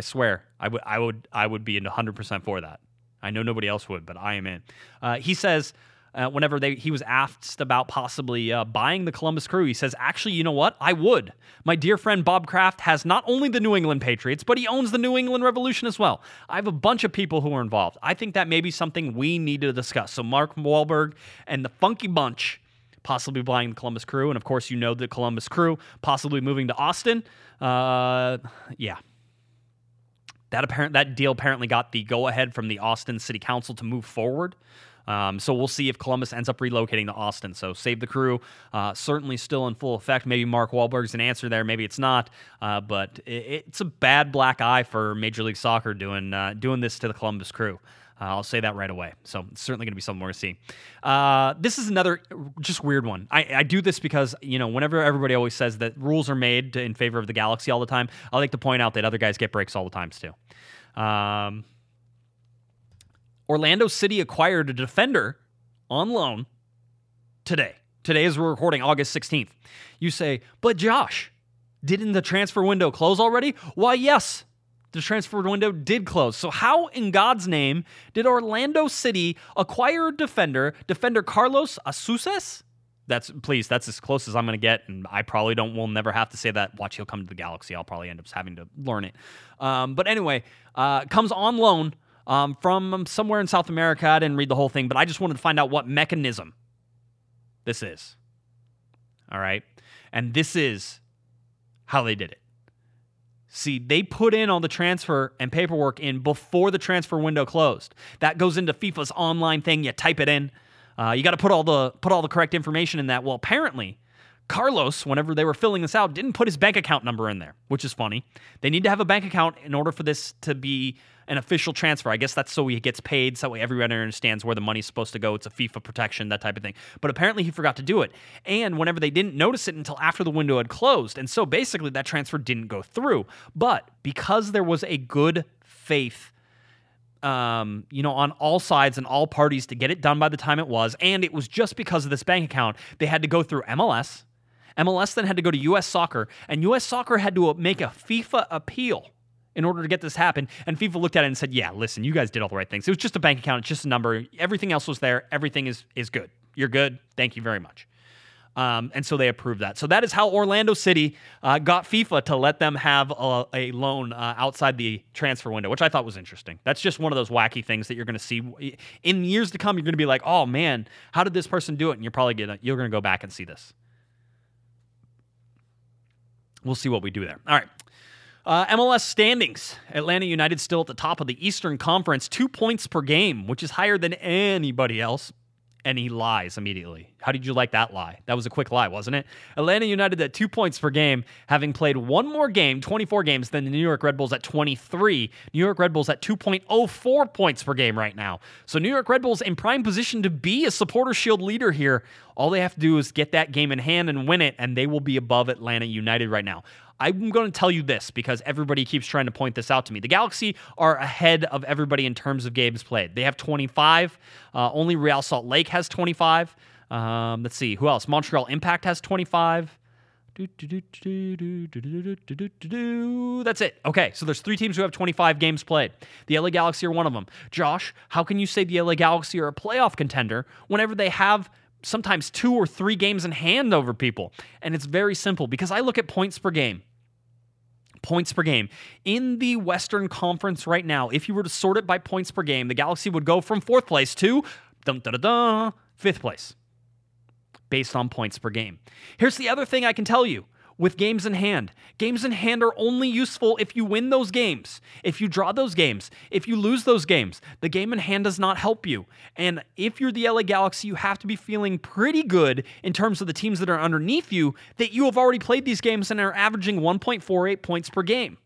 I swear, I would, I would, I would be 100% for that. I know nobody else would, but I am in. Uh, he says, uh, whenever they, he was asked about possibly uh, buying the Columbus Crew, he says, "Actually, you know what? I would. My dear friend Bob Kraft has not only the New England Patriots, but he owns the New England Revolution as well. I have a bunch of people who are involved. I think that may be something we need to discuss." So Mark Wahlberg and the Funky Bunch possibly buying the Columbus Crew, and of course, you know the Columbus Crew possibly moving to Austin. Uh, yeah, that apparent that deal apparently got the go ahead from the Austin City Council to move forward. Um, so we'll see if Columbus ends up relocating to Austin. So save the crew, uh, certainly still in full effect. Maybe Mark Wahlberg's an answer there, maybe it's not. Uh, but it, it's a bad black eye for Major League Soccer doing uh, doing this to the Columbus crew. Uh, I'll say that right away. So it's certainly going to be something we're going to see. Uh, this is another just weird one. I, I, do this because, you know, whenever everybody always says that rules are made in favor of the Galaxy all the time, I like to point out that other guys get breaks all the times too. Um, Orlando City acquired a defender on loan today. Today, as we're recording, August 16th. You say, but Josh, didn't the transfer window close already? Why, yes the transfer window did close. So, how in God's name did Orlando City acquire a defender, defender Carlos Asuses? That's please, that's as close as I'm going to get, and I probably don't. Will never have to say that. Watch, he'll come to the Galaxy. I'll probably end up having to learn it. Um, but anyway, uh, comes on loan um, from somewhere in South America. I didn't read the whole thing, but I just wanted to find out what mechanism this is. All right, and this is how they did it. See, they put in all the transfer and paperwork in before the transfer window closed. That goes into FIFA's online thing. You type it in. Uh, you got to put all the put all the correct information in that. Well, apparently, Carlos, whenever they were filling this out, didn't put his bank account number in there, which is funny. They need to have a bank account in order for this to be an official transfer. I guess that's so he gets paid, so that way everyone understands where the money's supposed to go. It's a FIFA protection, that type of thing. But apparently he forgot to do it. And whenever they didn't notice it until after the window had closed. And so basically that transfer didn't go through. But because there was a good faith um, you know, on all sides and all parties to get it done by the time it was. And it was just because of this bank account, they had to go through MLS. MLS then had to go to US Soccer, and US Soccer had to make a FIFA appeal in order to get this happen. And FIFA looked at it and said, "Yeah, listen, you guys did all the right things. It was just a bank account. It's just a number. Everything else was there. Everything is is good. You're good. Thank you very much." Um, and so they approved that. So that is how Orlando City uh, got FIFA to let them have a, a loan uh, outside the transfer window, which I thought was interesting. That's just one of those wacky things that you're going to see in years to come. You're going to be like, "Oh man, how did this person do it?" And you're probably gonna you're going to go back and see this. We'll see what we do there. All right. Uh, MLS standings. Atlanta United still at the top of the Eastern Conference, two points per game, which is higher than anybody else. And he lies immediately. How did you like that lie? That was a quick lie, wasn't it? Atlanta United at two points per game, having played one more game, 24 games, than the New York Red Bulls at 23. New York Red Bulls at 2.04 points per game right now. So New York Red Bulls in prime position to be a supporter shield leader here. All they have to do is get that game in hand and win it, and they will be above Atlanta United right now. I'm going to tell you this because everybody keeps trying to point this out to me. The Galaxy are ahead of everybody in terms of games played. They have 25. Uh, only Real Salt Lake has 25. Um, let's see, who else? Montreal Impact has 25. That's it. Okay, so there's three teams who have 25 games played. The LA Galaxy are one of them. Josh, how can you say the LA Galaxy are a playoff contender whenever they have sometimes two or three games in hand over people? And it's very simple because I look at points per game. Points per game. In the Western Conference right now, if you were to sort it by points per game, the Galaxy would go from fourth place to fifth place based on points per game. Here's the other thing I can tell you with games in hand. Games in hand are only useful if you win those games, if you draw those games, if you lose those games. The game in hand does not help you. And if you're the LA Galaxy, you have to be feeling pretty good in terms of the teams that are underneath you that you have already played these games and are averaging 1.48 points per game.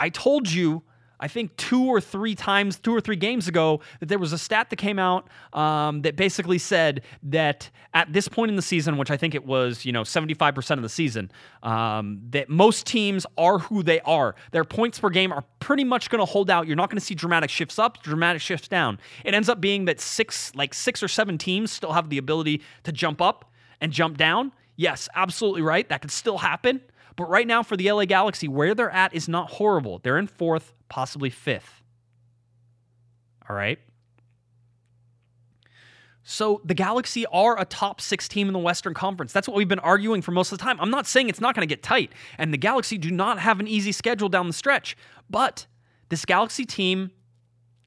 I told you I think two or three times, two or three games ago, that there was a stat that came out um, that basically said that at this point in the season, which I think it was, you know, 75% of the season, um, that most teams are who they are. Their points per game are pretty much going to hold out. You're not going to see dramatic shifts up, dramatic shifts down. It ends up being that six, like six or seven teams still have the ability to jump up and jump down. Yes, absolutely right. That could still happen. But right now, for the LA Galaxy, where they're at is not horrible. They're in fourth, possibly fifth. All right. So the Galaxy are a top six team in the Western Conference. That's what we've been arguing for most of the time. I'm not saying it's not going to get tight, and the Galaxy do not have an easy schedule down the stretch, but this Galaxy team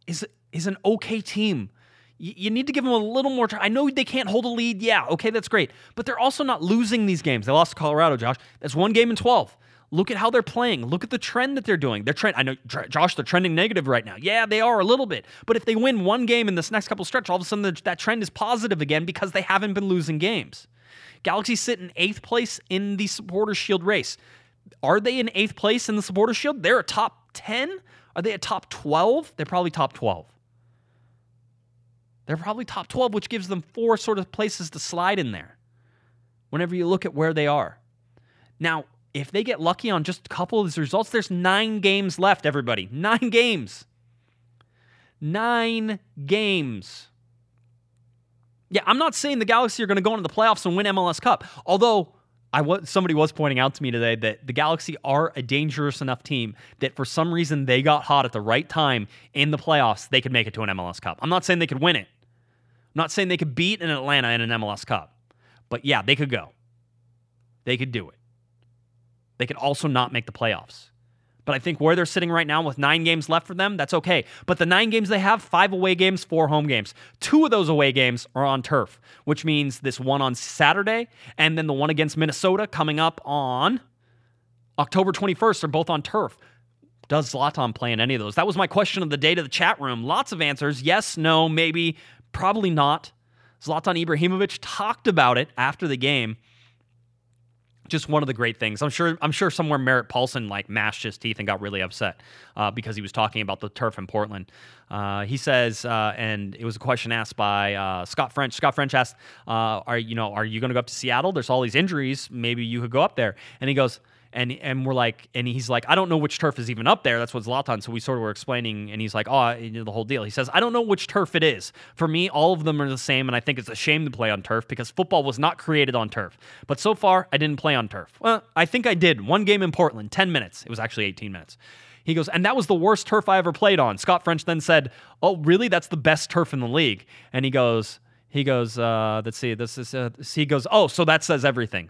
is is an okay team you need to give them a little more time. I know they can't hold a lead. Yeah, okay, that's great. But they're also not losing these games. They lost to Colorado, Josh. That's one game in 12. Look at how they're playing. Look at the trend that they're doing. They're trend. I know, Josh, they're trending negative right now. Yeah, they are a little bit. But if they win one game in this next couple stretch, all of a sudden that trend is positive again because they haven't been losing games. Galaxy sit in eighth place in the Supporters Shield race. Are they in eighth place in the Supporters Shield? They're a top 10. Are they a top 12? They're probably top 12. They're probably top 12, which gives them four sort of places to slide in there whenever you look at where they are. Now, if they get lucky on just a couple of these results, there's nine games left, everybody. Nine games. Nine games. Yeah, I'm not saying the Galaxy are going to go into the playoffs and win MLS Cup. Although I was somebody was pointing out to me today that the Galaxy are a dangerous enough team that for some reason they got hot at the right time in the playoffs, they could make it to an MLS Cup. I'm not saying they could win it. I'm not saying they could beat an Atlanta in an MLS Cup, but yeah, they could go. They could do it. They could also not make the playoffs. But I think where they're sitting right now with nine games left for them, that's okay. But the nine games they have, five away games, four home games. Two of those away games are on turf, which means this one on Saturday and then the one against Minnesota coming up on October 21st are both on turf. Does Zlatan play in any of those? That was my question of the day to the chat room. Lots of answers yes, no, maybe. Probably not. Zlatan Ibrahimovic talked about it after the game. Just one of the great things. I'm sure. I'm sure somewhere Merritt Paulson like mashed his teeth and got really upset uh, because he was talking about the turf in Portland. Uh, he says, uh, and it was a question asked by uh, Scott French. Scott French asked, uh, "Are you know, are you going to go up to Seattle? There's all these injuries. Maybe you could go up there." And he goes, and and we're like, and he's like, I don't know which turf is even up there. That's what Zlatan. So we sort of were explaining, and he's like, oh, you know, the whole deal. He says, I don't know which turf it is. For me, all of them are the same, and I think it's a shame to play on turf because football was not created on turf. But so far, I didn't play on turf. Well, I think I did. One game in Portland, ten minutes. It was actually eighteen minutes. He goes, and that was the worst turf I ever played on. Scott French then said, "Oh, really? That's the best turf in the league." And he goes, he goes, uh, let's see, this is, uh, he goes, oh, so that says everything.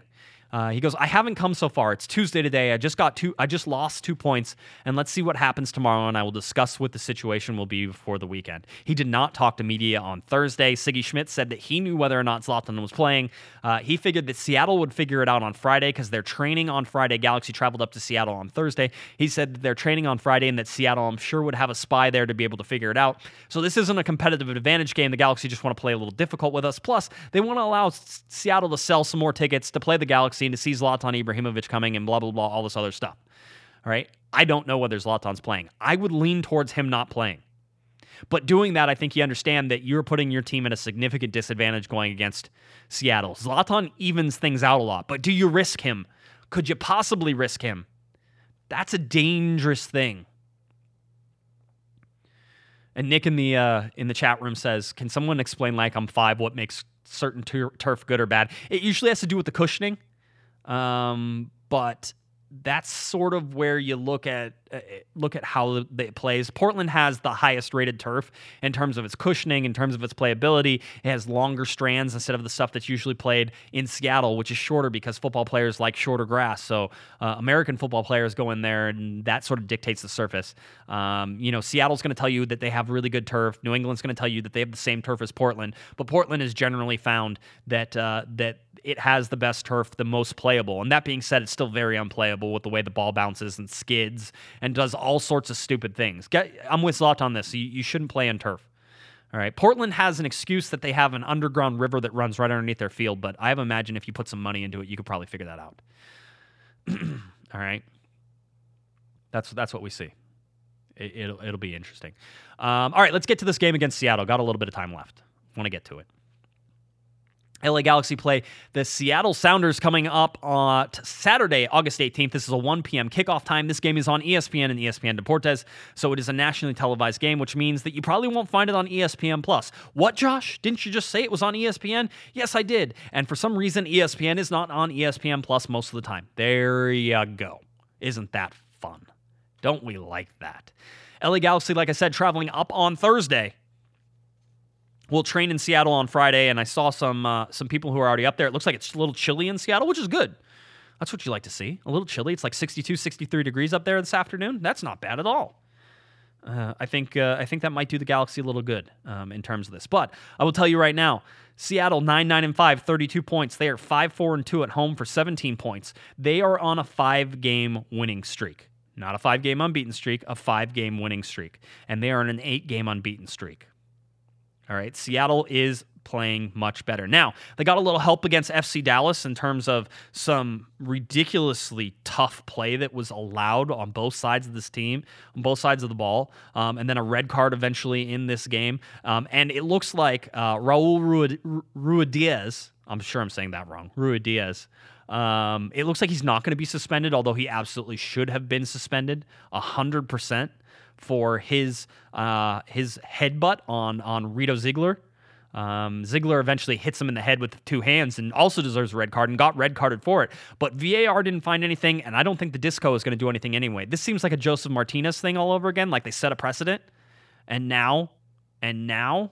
Uh, he goes, I haven't come so far. It's Tuesday today. I just got two. I just lost two points, and let's see what happens tomorrow. And I will discuss what the situation will be before the weekend. He did not talk to media on Thursday. Sigi Schmid said that he knew whether or not Zlatan was playing. Uh, he figured that Seattle would figure it out on Friday because they're training on Friday. Galaxy traveled up to Seattle on Thursday. He said they're training on Friday and that Seattle, I'm sure, would have a spy there to be able to figure it out. So this isn't a competitive advantage game. The Galaxy just want to play a little difficult with us. Plus, they want to allow Seattle to sell some more tickets to play the Galaxy and to see Zlatan Ibrahimovic coming and blah, blah, blah, all this other stuff. All right. I don't know whether Zlatan's playing. I would lean towards him not playing. But doing that, I think you understand that you're putting your team at a significant disadvantage going against Seattle. Zlatan evens things out a lot, but do you risk him? Could you possibly risk him? That's a dangerous thing. And Nick in the uh, in the chat room says, "Can someone explain like I'm five what makes certain tur- turf good or bad? It usually has to do with the cushioning, um, but that's sort of where you look at look at how it plays. Portland has the highest rated turf in terms of its cushioning, in terms of its playability. It has longer strands instead of the stuff that's usually played in Seattle, which is shorter because football players like shorter grass. So uh, American football players go in there, and that sort of dictates the surface. Um, you know, Seattle's going to tell you that they have really good turf. New England's going to tell you that they have the same turf as Portland, but Portland has generally found that uh, that it has the best turf, the most playable. And that being said, it's still very unplayable with the way the ball bounces and skids does all sorts of stupid things. Get, I'm with Zot on this. You, you shouldn't play on turf. All right. Portland has an excuse that they have an underground river that runs right underneath their field, but I imagine if you put some money into it, you could probably figure that out. all right. That's that's what we see. It, will it'll be interesting. Um, all right, let's get to this game against Seattle. Got a little bit of time left. Want to get to it. LA Galaxy play the Seattle Sounders coming up uh, on Saturday, August 18th. This is a 1 p.m. kickoff time. This game is on ESPN and ESPN Deportes, so it is a nationally televised game, which means that you probably won't find it on ESPN Plus. What, Josh? Didn't you just say it was on ESPN? Yes, I did. And for some reason, ESPN is not on ESPN Plus most of the time. There you go. Isn't that fun? Don't we like that? LA Galaxy, like I said, traveling up on Thursday We'll train in Seattle on Friday, and I saw some uh, some people who are already up there. It looks like it's a little chilly in Seattle, which is good. That's what you like to see. A little chilly. It's like 62, 63 degrees up there this afternoon. That's not bad at all. Uh, I think uh, I think that might do the Galaxy a little good um, in terms of this. But I will tell you right now, Seattle 9 9 and 5, 32 points. They are 5 4 and 2 at home for 17 points. They are on a 5 game winning streak. Not a 5 game unbeaten streak, a 5 game winning streak. And they are on an 8 game unbeaten streak. All right, Seattle is playing much better. Now, they got a little help against FC Dallas in terms of some ridiculously tough play that was allowed on both sides of this team, on both sides of the ball, um, and then a red card eventually in this game. Um, and it looks like uh, Raul Ruidíaz, I'm sure I'm saying that wrong, Ruidíaz. Um, it looks like he's not going to be suspended, although he absolutely should have been suspended 100% for his uh, his headbutt on on Reto Ziegler. Um, Ziegler eventually hits him in the head with two hands and also deserves a red card and got red carded for it. But VAR didn't find anything, and I don't think the DisCo is going to do anything anyway. This seems like a Josef Martinez thing all over again, like they set a precedent, and now, and now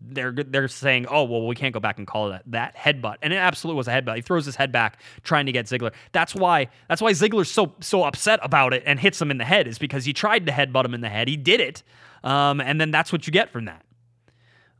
they're they're saying, oh well, we can't go back and call that that headbutt, and it absolutely was a headbutt. He throws his head back trying to get Ziegler. That's why that's why Ziegler's so so upset about it and hits him in the head is because he tried to headbutt him in the head. He did it, um, and then that's what you get from that.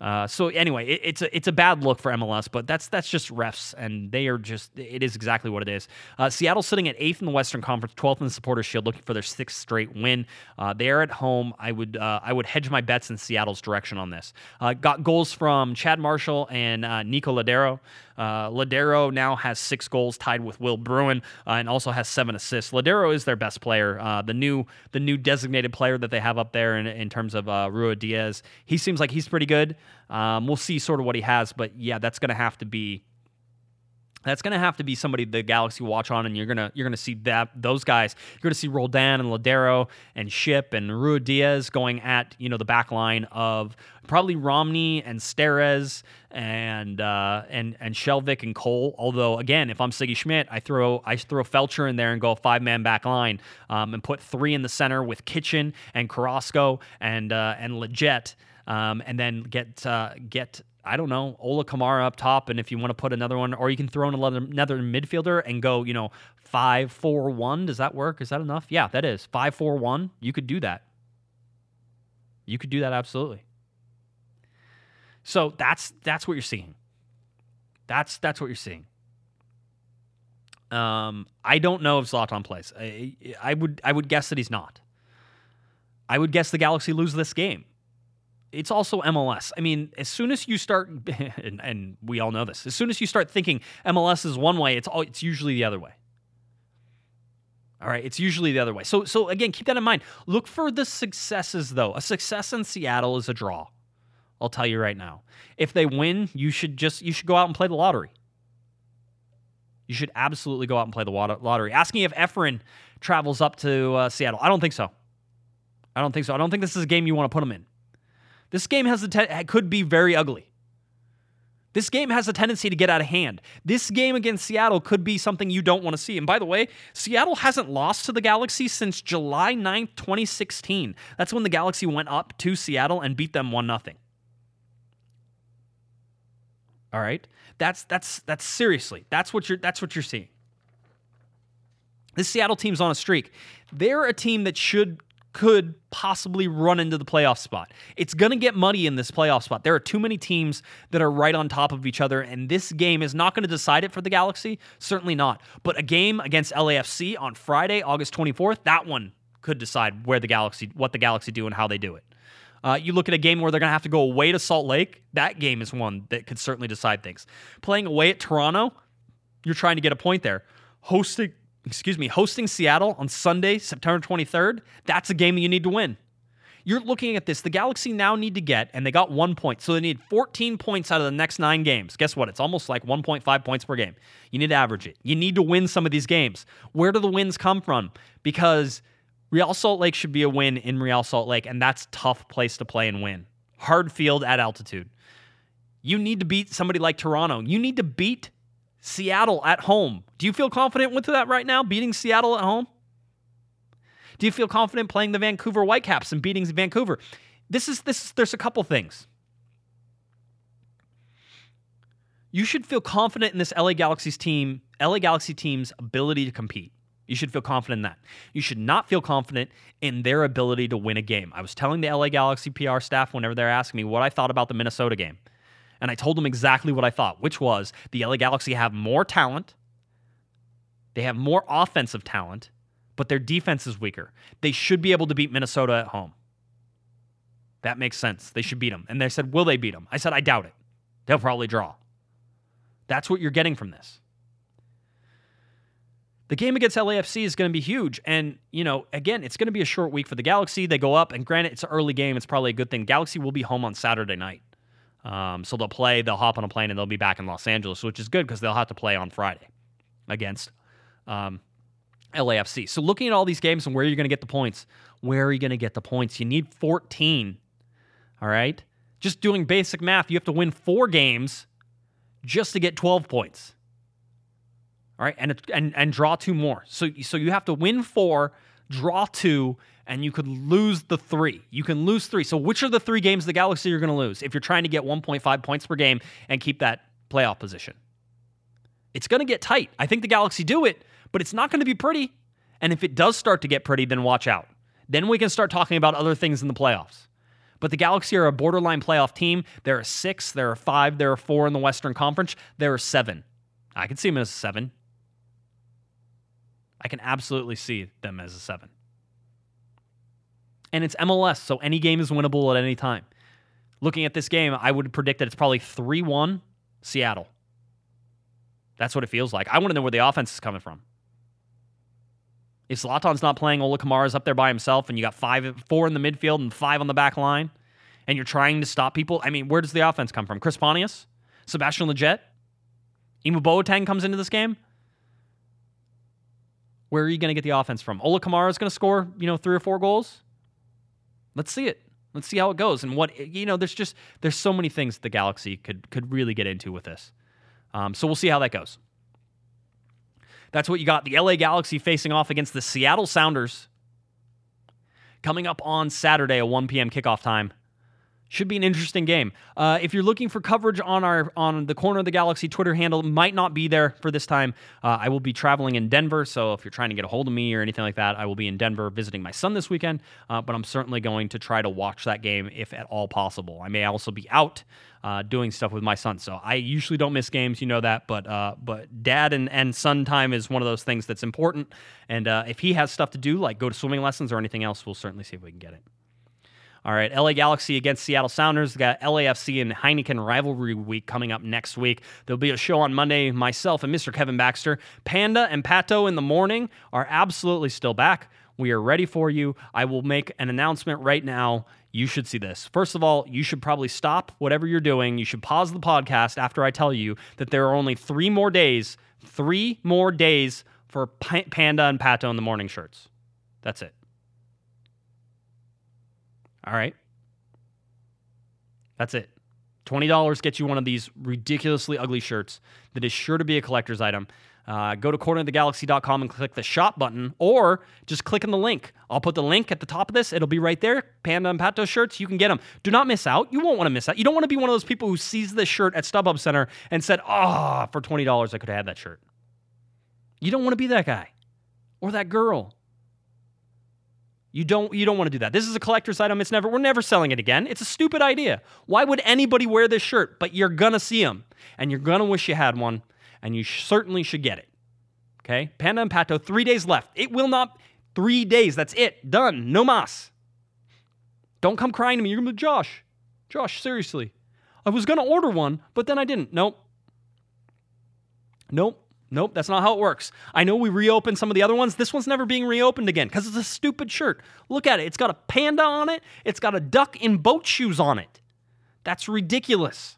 Uh, so anyway, it, it's a it's a bad look for MLS, but that's that's just refs, and they are just it is exactly what it is. Uh, Seattle sitting at eighth in the Western Conference, twelfth in the Supporters Shield, looking for their sixth straight win. Uh, they are at home. I would uh, I would hedge my bets in Seattle's direction on this. Uh, got goals from Chad Marshall and uh, Nico Ladero. Lodeiro now has six goals, tied with Will Bruin, and also has seven assists. Lodeiro is their best player, the new the new designated player that they have up there in, in terms of uh, Ruidíaz. He seems like he's pretty good. Um, we'll see sort of what he has, but yeah, that's going to have to be that's going to have to be somebody the Galaxy watch on, and you're gonna you're gonna see that those guys. You're gonna see Roldan and Lodeiro and Shipp and Ruidíaz going at you know the back line of probably Romney and Steres and uh, and and Skjelvik and Cole. Although again, if I'm Sigi Schmid, I throw I throw Feltscher in there and go five man back line um, and put three in the center with Kitchen and Carrasco and uh, and Lletget. Um, and then get uh, get I don't know, Ola Kamara up top, and if you want to put another one, or you can throw in another, another midfielder and go, you know, five four one. Does that work? Is that enough? Yeah, that is five four one. You could do that. You could do that absolutely. So that's that's what you're seeing. That's that's what you're seeing. Um, I don't know if Zlatan plays. I, I would I would guess that he's not. I would guess the Galaxy lose this game it's also MLS. I mean, as soon as you start, and, and, we all know this, as soon as you start thinking MLS is one way, it's all, it's usually the other way. All right, it's usually the other way. So, so again, keep that in mind. Look for the successes, though. A success in Seattle is a draw. I'll tell you right now. If they win, you should just you should go out and play the lottery. You should absolutely go out and play the lottery. Asking if Efren travels up to uh, Seattle. I don't think so. I don't think so. I don't think this is a game you want to put him in. This game has te- could be very ugly. This game has a tendency to get out of hand. This game against Seattle could be something you don't want to see. And by the way, Seattle hasn't lost to the Galaxy since July 9th, 2016. That's when the Galaxy went up to Seattle and beat them 1 0. All right? That's that's that's seriously. That's what you're that's what you're seeing. This Seattle team's on a streak. They're a team that should could possibly run into the playoff spot. It's going to get muddy in this playoff spot. There are too many teams that are right on top of each other, and this game is not going to decide it for the Galaxy. Certainly not. But a game against LAFC on Friday, August 24th, that one could decide where the Galaxy, what the Galaxy do and how they do it. Uh, you look at a game where they're going to have to go away to Salt Lake. That game is one that could certainly decide things. Playing away at Toronto, you're trying to get a point there. Hosting excuse me, hosting Seattle on Sunday, September 23rd, that's a game you need to win. You're looking at this. The Galaxy now need to get, and they got one point. So they need 14 points out of the next nine games. Guess what? It's almost like 1.5 points per game. You need to average it. You need to win some of these games. Where do the wins come from? Because Real Salt Lake should be a win in Real Salt Lake, and that's tough place to play and win. Hard field at altitude. You need to beat somebody like Toronto. You need to beat Seattle at home. Do you feel confident with that right now, beating Seattle at home? Do you feel confident playing the Vancouver Whitecaps and beating Vancouver? This is this. is There's a couple things. You should feel confident in this LA Galaxy's team, LA Galaxy team's ability to compete. You should feel confident in that. You should not feel confident in their ability to win a game. I was telling the LA Galaxy PR staff whenever they're asking me what I thought about the Minnesota game. And I told them exactly what I thought, which was the LA Galaxy have more talent, they have more offensive talent, but their defense is weaker. They should be able to beat Minnesota at home. That makes sense. They should beat them. And they said, Will they beat them? I said, I doubt it. They'll probably draw. That's what you're getting from this. The game against LAFC is going to be huge. And, you know, again, it's going to be a short week for the Galaxy. They go up, and granted, it's an early game. It's probably a good thing. Galaxy will be home on Saturday night. Um, so they'll play, they'll hop on a plane, and they'll be back in Los Angeles, which is good because they'll have to play on Friday against um, LAFC. So looking at all these games and where you're going to get the points, where are you going to get the points? You need 14. All right. Just doing basic math, you have to win four games just to get 12 points. All right, and and and draw two more. So so you have to win four, draw two, and you could lose the three. You can lose three. So, which are the three games the Galaxy are going to lose if you're trying to get 1.5 points per game and keep that playoff position? It's going to get tight. I think the Galaxy do it, but it's not going to be pretty. And if it does start to get pretty, then watch out. Then we can start talking about other things in the playoffs. But the Galaxy are a borderline playoff team. There are six, there are five, there are four in the Western Conference, there are seven. I can see them as seven. I can absolutely see them as a seven and it's MLS, so any game is winnable at any time. Looking at this game, I would predict that it's probably 3 1 Seattle. That's what it feels like. I want to know where the offense is coming from. If Zlatan's not playing, Ola Kamara's up there by himself, and you got five, four in the midfield and five on the back line, and you're trying to stop people. I mean, where does the offense come from? Chris Pontius? Sebastian Lletget? Emu Boateng comes into this game? Where are you going to get the offense from? Ola Kamara is going to score, you know, three or four goals? Let's see it. Let's see how it goes. And what you know, there's just there's so many things the Galaxy could could really get into with this. Um, so we'll see how that goes. That's what you got. The LA Galaxy facing off against the Seattle Sounders coming up on Saturday, a 1 p.m. kickoff time. Should be an interesting game. Uh, if you're looking for coverage on our on the corner of the galaxy Twitter handle, might not be there for this time. Uh, I will be traveling in Denver, so if you're trying to get a hold of me or anything like that, I will be in Denver visiting my son this weekend. Uh, but I'm certainly going to try to watch that game if at all possible. I may also be out uh, doing stuff with my son, so I usually don't miss games. You know that, but uh, but dad and and son time is one of those things that's important. And uh, if he has stuff to do, like go to swimming lessons or anything else, we'll certainly see if we can get it. All right, LA Galaxy against Seattle Sounders. We got LAFC and Heineken rivalry week coming up next week. There'll be a show on Monday. Myself and Mr. Kevin Baxter, Panda and Pato in the morning are absolutely still back. We are ready for you. I will make an announcement right now. You should see this. First of all, you should probably stop whatever you're doing. You should pause the podcast after I tell you that there are only three more days, three more days for Panda and Pato in the morning shirts. That's it. All right. That's it. $20 gets you one of these ridiculously ugly shirts that is sure to be a collector's item. Uh, go to cornerofthegalaxy.com and click the shop button, or just click on the link. I'll put the link at the top of this. It'll be right there. Panda and Pato shirts, you can get them. Do not miss out. You won't want to miss out. You don't want to be one of those people who sees this shirt at StubHub Center and said, "Ah, oh, for twenty dollars, I could have had that shirt." You don't want to be that guy or that girl. You don't you don't want to do that. This is a collector's item. It's never we're never selling it again. It's a stupid idea. Why would anybody wear this shirt? But you're gonna see them, and you're gonna wish you had one and you certainly should get it. Okay? Panda and Pato, three days left. It will not, three days. That's it. Done. No mas. Don't come crying to me. You're going to Josh. Josh, seriously. I was going to order one, but then I didn't. Nope. Nope. Nope, that's not how it works. I know we reopened some of the other ones. This one's never being reopened again because it's a stupid shirt. Look at it. It's got a panda on it, it's got a duck in boat shoes on it. That's ridiculous.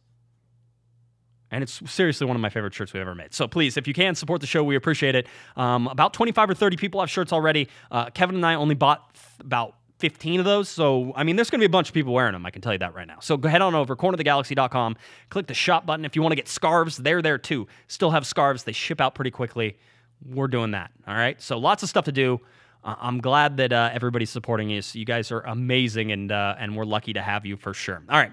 And it's seriously one of my favorite shirts we've ever made. So please, if you can, support the show. We appreciate it. Um, about 25 or 30 people have shirts already. Uh, Kevin and I only bought about 15 of those. So, I mean, there's going to be a bunch of people wearing them. I can tell you that right now. So, go head on over, cornerofthegalaxy.com, click the shop button. If you want to get scarves, they're there too. Still have scarves. They ship out pretty quickly. We're doing that. All right. So, lots of stuff to do. Uh, I'm glad that uh, everybody's supporting us. You guys are amazing, and, uh, and we're lucky to have you for sure. All right.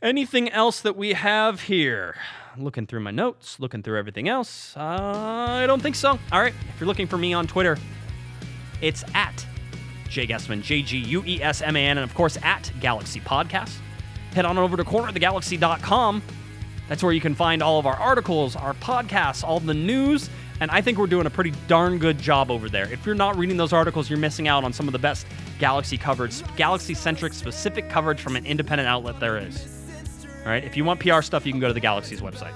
Anything else that we have here? Looking through my notes, looking through everything else. I don't think so. All right. If you're looking for me on Twitter, it's at Jay Guesman, J G U E S M A N, and of course at Galaxy Podcast. Head on over to cornerofthegalaxy.com. That's where you can find all of our articles, our podcasts, all the news, and I think we're doing a pretty darn good job over there. If you're not reading those articles, you're missing out on some of the best Galaxy coverage, Galaxy centric specific coverage from an independent outlet there is. All right. If you want PR stuff, you can go to the Galaxy's website.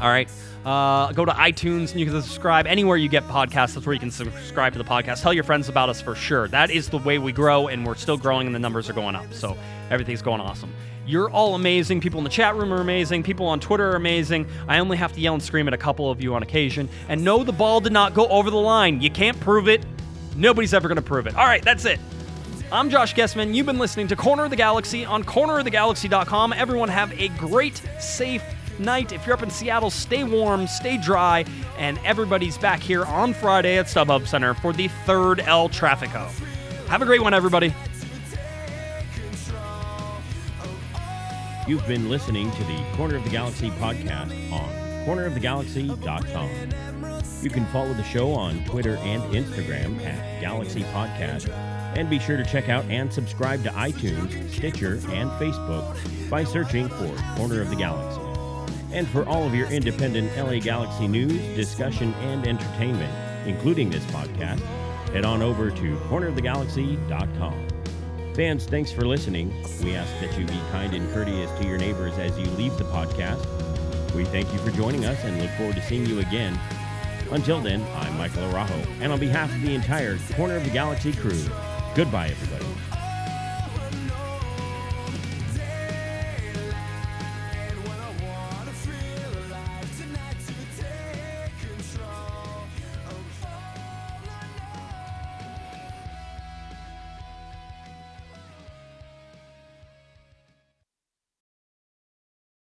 All right. Uh, go to iTunes and you can subscribe anywhere you get podcasts. That's where you can subscribe to the podcast. Tell your friends about us for sure. That is the way we grow, and we're still growing, and the numbers are going up. So everything's going awesome. You're all amazing. People in the chat room are amazing. People on Twitter are amazing. I only have to yell and scream at a couple of you on occasion. And no, the ball did not go over the line. You can't prove it. Nobody's ever going to prove it. All right, that's it. I'm Josh Guesman. You've been listening to Corner of the Galaxy on cornerofthegalaxy.com. Everyone have a great, safe night. If you're up in Seattle, stay warm, stay dry, and everybody's back here on Friday at StubHub Center for the third El Trafico. Have a great one, everybody. You've been listening to the Corner of the Galaxy podcast on cornerofthegalaxy.com. You can follow the show on Twitter and Instagram at Galaxy Podcast and be sure to check out and subscribe to iTunes, Stitcher, and Facebook by searching for Corner of the Galaxy. And for all of your independent LA Galaxy news, discussion, and entertainment, including this podcast, head on over to cornerofthegalaxy.com. Fans, thanks for listening. We ask that you be kind and courteous to your neighbors as you leave the podcast. We thank you for joining us and look forward to seeing you again. Until then, I'm Michael Arajo, and on behalf of the entire Corner of the Galaxy crew, Goodbye, everybody.